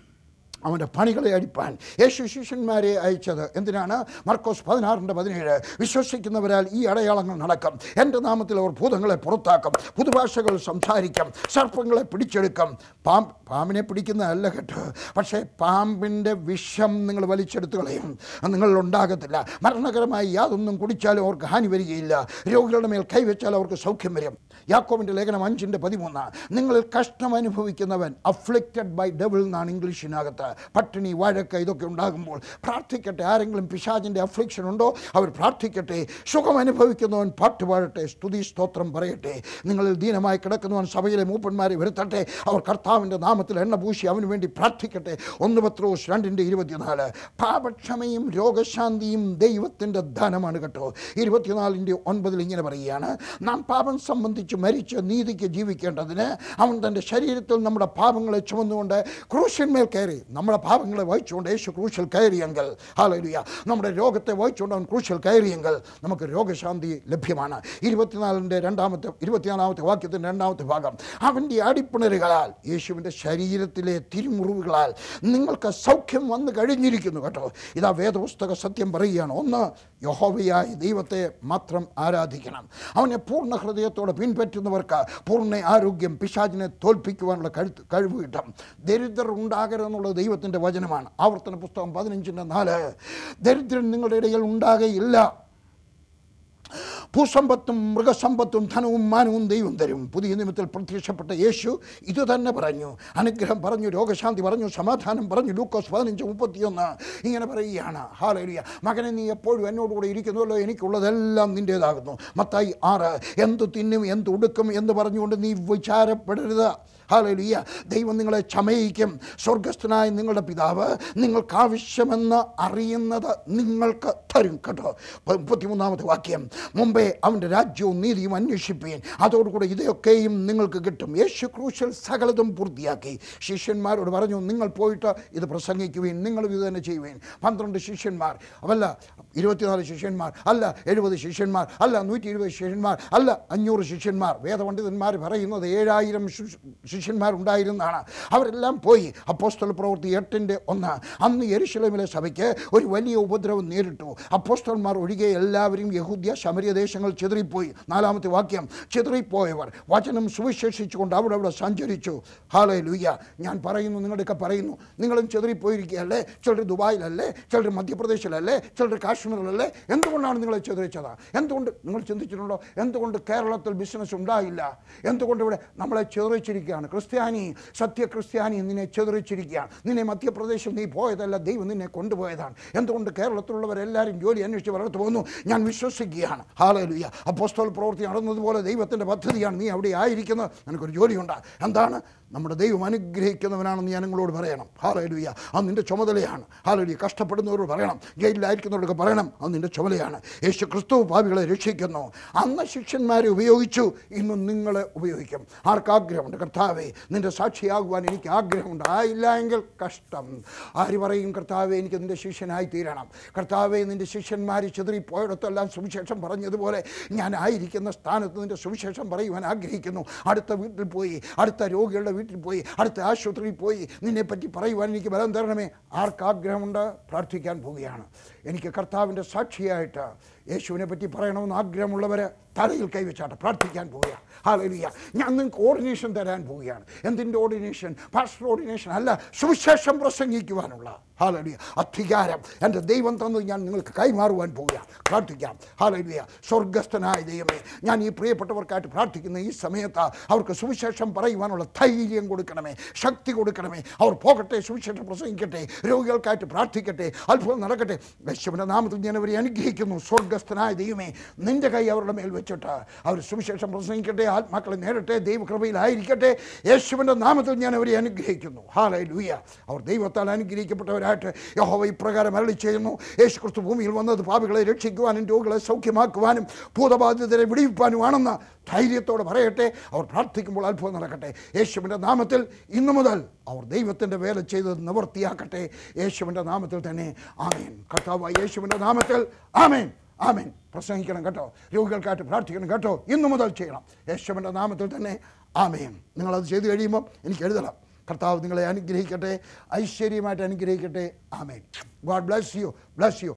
[SPEAKER 1] അവന്റെ പണികളെ അടിപ്പാൻ. യേശു ശിഷ്യന്മാരെ അയച്ചത് എന്തിനാണ്? മർക്കോസ് പതിനാറിന്റെ പതിനേഴ്. വിശ്വസിക്കുന്നവരാൽ ഈ അടയാളങ്ങൾ നടക്കും. എന്റെ നാമത്തിൽ അവർ ഭൂതങ്ങളെ പുറത്താക്കും. പുതുഭാഷകൾ സംസാരിക്കും. സർപ്പങ്ങളെ പിടിച്ചെടുക്കും. പാമ്പ് പാമ്പിനെ പിടിക്കുന്നതല്ല കേട്ടോ. പക്ഷേ പാമ്പിന്റെ വിഷം നിങ്ങൾ വലിച്ചെടുത്ത് കളയും. നിങ്ങളിൽ ഉണ്ടാകത്തില്ല മരണകരമായി യാതൊന്നും കുടിച്ചാലും അവർക്ക് ഹാനി വരികയില്ല. രോഗികളുടെ മേൽ കൈവച്ചാൽ അവർക്ക് സൗഖ്യം വരും. യാക്കോവിന്റെ ലേഖനം അഞ്ചിന്റെ പതിമൂന്ന്. നിങ്ങളിൽ കഷ്ടം അനുഭവിക്കുന്നവൻ അഫ്ലിക്റ്റഡ് ബൈ ഡബിൾ എന്നാണ് ഇംഗ്ലീഷിനകത്ത്. പട്ടിണി വഴക്ക് ഇതൊക്കെ ഉണ്ടാകുമ്പോൾ പ്രാർത്ഥിക്കട്ടെ. ആരെങ്കിലും പിശാചിന്റെ അഫ്ലിക്ഷൻ ഉണ്ടോ? അവർ പ്രാർത്ഥിക്കട്ടെ. സുഖം അനുഭവിക്കുന്നവൻ പാട്ട് പാടട്ടെ. സ്തുതി സ്തോത്രം പറയട്ടെ. നിങ്ങളിൽ ദീനമായി കിടക്കുന്നവൻ സഭയിലെ മൂപ്പന്മാരെ വരുത്തട്ടെ. അവർ കർത്താവിന്റെ നാമത്തിൽ എണ്ണ പൂശി അവന് വേണ്ടി പ്രാർത്ഥിക്കട്ടെ. ഒന്ന് പത്രോസ് രണ്ടിന്റെ ഇരുപത്തിനാല്. പാപക്ഷമയും രോഗശാന്തിയും ദൈവത്തിന്റെ ധനമാണ് കേട്ടോ. ഇരുപത്തിനാലിന്റെ ഒൻപതിൽ ഇങ്ങനെ പറയുകയാണ്. നാം പാപം സംബന്ധിച്ച് മരിച്ച് നീതിക്ക് ജീവിക്കേണ്ടതിന് അവൻ തന്റെ ശരീരത്തിൽ നമ്മുടെ പാപങ്ങളെ ചുമന്നുകൊണ്ട് ക്രൂശന്മേൽ കയറി. നമ്മുടെ പാപങ്ങളെ വഹിച്ചുകൊണ്ട് യേശു ക്രൂശിൽ കയറിയെങ്കിൽ ഹാലലുയ നമ്മുടെ രോഗത്തെ വഹിച്ചുകൊണ്ട് അവൻ ക്രൂശിൽ കയറിയെങ്കിൽ നമുക്ക് രോഗശാന്തി ലഭ്യമാണ്. ഇരുപത്തിനാലിന്റെ രണ്ടാമത്തെ ഇരുപത്തിനാലാമത്തെ വാക്യത്തിന്റെ രണ്ടാമത്തെ ഭാഗം. അവന്റെ അടിപ്പിണരുകളാൽ യേശുവിന്റെ ശരീരത്തിലെ തിരുമുറിവുകളാൽ നിങ്ങൾക്ക് സൗഖ്യം വന്നു കഴിഞ്ഞിരിക്കുന്നു കേട്ടോ. ഇതാ വേദപുസ്തക സത്യം പറയുകയാണ്. ഒന്ന് യഹോവയായ ദൈവത്തെ മാത്രം ആരാധിക്കണം. അവനെ പൂർണ ഹൃദയത്തോടെ പിൻപറ്റുന്നവർക്ക് പൂർണ ആരോഗ്യം പിശാചിനെ തോൽപ്പിക്കുവാനുള്ള കഴുത്ത് കഴിവ് കിട്ടും. ദരിദ്രർ ഉണ്ടാകരുതെന്നുള്ള ദൈവത്തിന്റെ വചനമാണ്. ആവർത്തന പുസ്തകം പതിനഞ്ചിന്റെ നാല്. ദരിദ്രൻ നിങ്ങളുടെ ഇടയിൽ ഉണ്ടാകയില്ല. ഭൂസമ്പത്തും മൃഗസമ്പത്തും ധനവും മാനവും ദൈവം തരും. പുതിയ നിയമത്തിൽ പ്രത്യക്ഷപ്പെട്ട യേശു ഇത് തന്നെ പറഞ്ഞു. അനുഗ്രഹം പറഞ്ഞു രോഗശാന്തി പറഞ്ഞു സമാധാനം പറഞ്ഞു. ലൂക്കോസ് പതിനഞ്ച് മുപ്പത്തിയൊന്ന് ഇങ്ങനെ പറയുകയാണ്. ഹാലേലിയ മകനെ നീ എപ്പോഴും എന്നോടുകൂടെ ഇരിക്കുന്നുവല്ലോ. എനിക്കുള്ളതെല്ലാം നിന്റേതാകുന്നു മത്തായി ആറ് എന്തു തിന്നും എന്ത് ഉടുക്കും എന്ന് പറഞ്ഞുകൊണ്ട് നീ വിചാരപ്പെടരുത്. ഹാലലിയ ദൈവം നിങ്ങളെ ചമയിക്കും സ്വർഗസ്ഥനായ നിങ്ങളുടെ പിതാവ് നിങ്ങൾക്ക് ആവശ്യമെന്ന് അറിയുന്നത് നിങ്ങൾക്ക് തരും കേട്ടോ. മുപ്പത്തിമൂന്നാമത്തെ വാക്യം. മുമ്പേ അവന്റെ രാജ്യവും നീതിയും അന്വേഷിപ്പീൻ. അതോടുകൂടെ ഇതൊക്കെയും നിങ്ങൾക്ക് കിട്ടും. യേശു ക്രൂശൽ സകലതും പൂർത്തിയാക്കി. ശിഷ്യന്മാരോട് പറഞ്ഞു നിങ്ങൾ പോയിട്ട് ഇത് പ്രസംഗിക്കുവീൻ നിങ്ങൾ ഇത് തന്നെ ചെയ്യുവീൻ. പന്ത്രണ്ട് ശിഷ്യന്മാർ അവല്ല ഇരുപത്തിനാല് ശിഷ്യന്മാർ അല്ല എഴുപത് ശിഷ്യന്മാർ അല്ല നൂറ്റി ഇരുപത് ശിഷ്യന്മാർ അല്ല അഞ്ഞൂറ് ശിഷ്യന്മാർ. വേദപണ്ഡിതന്മാർ പറയുന്നത് ഏഴായിരം ശിഷ്യന്മാരുണ്ടായിരുന്നാണ്. അവരെല്ലാം പോയി. അപ്പോസ്റ്റൽ പ്രവൃത്തി എട്ടിന്റെ ഒന്ന്. അന്ന് യെരുശലേമിലെ സഭയ്ക്ക് ഒരു വലിയ ഉപദ്രവം നേരിട്ടു. അപ്പോസ്റ്റന്മാർ ഒഴികെ എല്ലാവരും യഹൂദ്യ ശമരിയ ദേശങ്ങൾ ചിതറിപ്പോയി. നാലാമത്തെ വാക്യം ചിതറിപ്പോയവർ. വചനം സുവിശേഷിച്ചുകൊണ്ട് അവിടെ അവിടെ സഞ്ചരിച്ചു. ഹാലേ ലുയ്യ ഞാൻ പറയുന്നു നിങ്ങളുടെയൊക്കെ പറയുന്നു. നിങ്ങളും ചിതറിപ്പോയിരിക്കുകയല്ലേ? ചിലർ ദുബായിലല്ലേ? ചിലർ മധ്യപ്രദേശിലല്ലേ? ചിലർ കാശ്മീരിലല്ലേ? എന്തുകൊണ്ടാണ് നിങ്ങളെ ചിതറിച്ചത്? എന്തുകൊണ്ട് നിങ്ങൾ ചിന്തിച്ചിട്ടുണ്ടോ? എന്തുകൊണ്ട് കേരളത്തിൽ ബിസിനസ് ഉണ്ടായില്ല? എന്തുകൊണ്ട് ഇവിടെ നമ്മളെ ചിതറിച്ചിരിക്കുകയാണ്? ക്രിസ്ത്യാനി സത്യ ക്രിസ്ത്യാനി നിന്നെ ചിതറിച്ചിരിക്കുകയാണ്. നിന്നെ മധ്യപ്രദേശിൽ നീ പോയതല്ല ദൈവം നിന്നെ കൊണ്ടുപോയതാണ്. എന്തുകൊണ്ട് കേരളത്തിലുള്ളവരെല്ലാവരും ജോലി അന്വേഷിച്ച് വളർത്തു പോകുന്നു ഞാൻ വിശ്വസിക്കുകയാണ്. ഹാലലുയ്യ അപ്പോസ്തോൽ പ്രവൃത്തി നടന്നതുപോലെ ദൈവത്തിന്റെ പദ്ധതിയാണ് നീ അവിടെ ആയിരിക്കുന്നത്. നിനക്കൊരു ജോലിയുണ്ട്. എന്താണ്? നമ്മുടെ ദൈവം അനുഗ്രഹിക്കുന്നവനാണെന്ന് ഞാൻ നിങ്ങളോട് പറയണം. ഹാലലുയ്യ അത് നിന്റെ ചുമതലയാണ്. ഹാലലുയ്യ കഷ്ടപ്പെടുന്നവരോട് പറയണം. ജയിലിലായിരിക്കുന്നവരോടൊക്കെ പറയണം. അത് നിന്റെ ചുമതലയാണ്. യേശു ക്രിസ്തു ഭാവികളെ രക്ഷിക്കുന്നു. അന്ന് ശിഷ്യന്മാരെ ഉപയോഗിച്ചു. ഇന്നും നിങ്ങളെ ഉപയോഗിക്കും. ആർക്കാഗ്രഹമുണ്ട്? കർത്താവെ നിന്റെ സാക്ഷിയാകുവാൻ എനിക്ക് ആഗ്രഹമുണ്ട്. ആയില്ല എങ്കിൽ കഷ്ടം. ആര് പറയും കർത്താവെ എനിക്ക് നിന്റെ ശിഷ്യനായി തീരണം. കർത്താവെ നിന്റെ ശിഷ്യന്മാർ ചിതറിപ്പോയിടത്തെല്ലാം സുവിശേഷം പറഞ്ഞതുപോലെ ഞാൻ ആയിരിക്കുന്ന സ്ഥാനത്ത് നിന്റെ സുവിശേഷം പറയുവാൻ ആഗ്രഹിക്കുന്നു. അടുത്ത വീട്ടിൽ പോയി അടുത്ത രോഗികളുടെ വീട്ടിൽ പോയി അടുത്ത ആശുപത്രിയിൽ പോയി നിന്നെപ്പറ്റി പറയുവാൻ എനിക്ക് ബലം തരണമേ. ആർക്കാഗ്രഹമുണ്ട്? പ്രാർത്ഥിക്കാൻ പോവുകയാണ്. എനിക്ക് കർത്താവിന്റെ സാക്ഷിയായിട്ട് യേശുവിനെ പറ്റി പറയണമെന്ന് ആഗ്രഹമുള്ളവർ തലയിൽ കൈവച്ചാട്ടെ പ്രാർത്ഥിക്കാൻ പോവുകയാണ്. ഹാലലിയ ഞാൻ നിങ്ങൾക്ക് ഓർഡിനേഷൻ തരാൻ പോവുകയാണ്. എന്തിന്റെ ഓർഡിനേഷൻ പാസ്റ്റർ ഓർഡിനേഷൻ അല്ല സുവിശേഷം പ്രസംഗിക്കുവാനുള്ള. ഹാലലിയ അധികാരം എന്റെ ദൈവം തന്നത് ഞാൻ നിങ്ങൾക്ക് കൈമാറുവാൻ പോവുകയാണ്. പ്രാർത്ഥിക്കാം. ഹാലലിയ സ്വർഗസ്ഥനായ ദൈവമേ ഞാൻ ഈ പ്രിയപ്പെട്ടവർക്കായിട്ട് പ്രാർത്ഥിക്കുന്ന ഈ സമയത്ത് അവർക്ക് സുവിശേഷം പറയുവാനുള്ള ധൈര്യം കൊടുക്കണമേ ശക്തി കൊടുക്കണമേ. അവർ പോകട്ടെ സുവിശേഷം പ്രസംഗിക്കട്ടെ രോഗികൾക്കായിട്ട് പ്രാർത്ഥിക്കട്ടെ അത്ഭുതം നടക്കട്ടെ. യേശുവിന്റെ നാമത്തിൽ ഞാൻ അവരെ അനുഗ്രഹിക്കുന്നു. സ്വർഗസ്ഥനായ ദൈവമേ നിന്റെ കൈ അവരുടെ മേൽ വെച്ചിട്ട്. അവർ സുവിശേഷം പ്രസംഗിക്കട്ടെ ആത്മാക്കളെ നേരട്ടെ ദൈവകൃപയിലായിരിക്കട്ടെ. യേശുവിന്റെ നാമത്തിൽ ഞാൻ അവരെ അനുഗ്രഹിക്കുന്നു. ഹാലേ ലൂയ അവർ ദൈവത്താൽ അനുഗ്രഹിക്കപ്പെട്ടവരായിട്ട് യഹോവ ഇപ്രകാരം അരളി ചെയ്യുന്നു യേശു ക്രിസ്തു ഭൂമിയിൽ വന്നത് പാപികളെ രക്ഷിക്കുവാനും രോഗികളെ സൗഖ്യമാക്കുവാനും ഭൂതബാധിതരെ വിടിവിപ്പാനുമാണെന്ന് ധൈര്യത്തോടെ പറയട്ടെ. അവർ പ്രാർത്ഥിക്കുമ്പോൾ അത്ഭുതം നടക്കട്ടെ. യേശുവിന്റെ നാമത്തിൽ ഇന്നു മുതൽ അവർ ദൈവത്തിന്റെ വേല ചെയ്ത് നിവർത്തിയാക്കട്ടെ. യേശുവിന്റെ നാമത്തിൽ തന്നെ ആമേൻ. കർത്താവ് യേശുവിന്റെ നാമത്തിൽ ആമേൻ. ആമേൻ. പ്രസംഗിക്കണം കേട്ടോ. രോഗികൾക്കായിട്ട് പ്രാർത്ഥിക്കണം കേട്ടോ. ഇന്നു മുതൽ ചെയ്യണം. യേശുവിന്റെ നാമത്തിൽ തന്നെ ആമേൻ. നിങ്ങളത് ചെയ്തു കഴിയുമ്പോൾ എനിക്ക് എഴുതണം. കർത്താവ് നിങ്ങളെ അനുഗ്രഹിക്കട്ടെ. ഐശ്വര്യമായിട്ട് അനുഗ്രഹിക്കട്ടെ. Amen. God bless you. Bless you.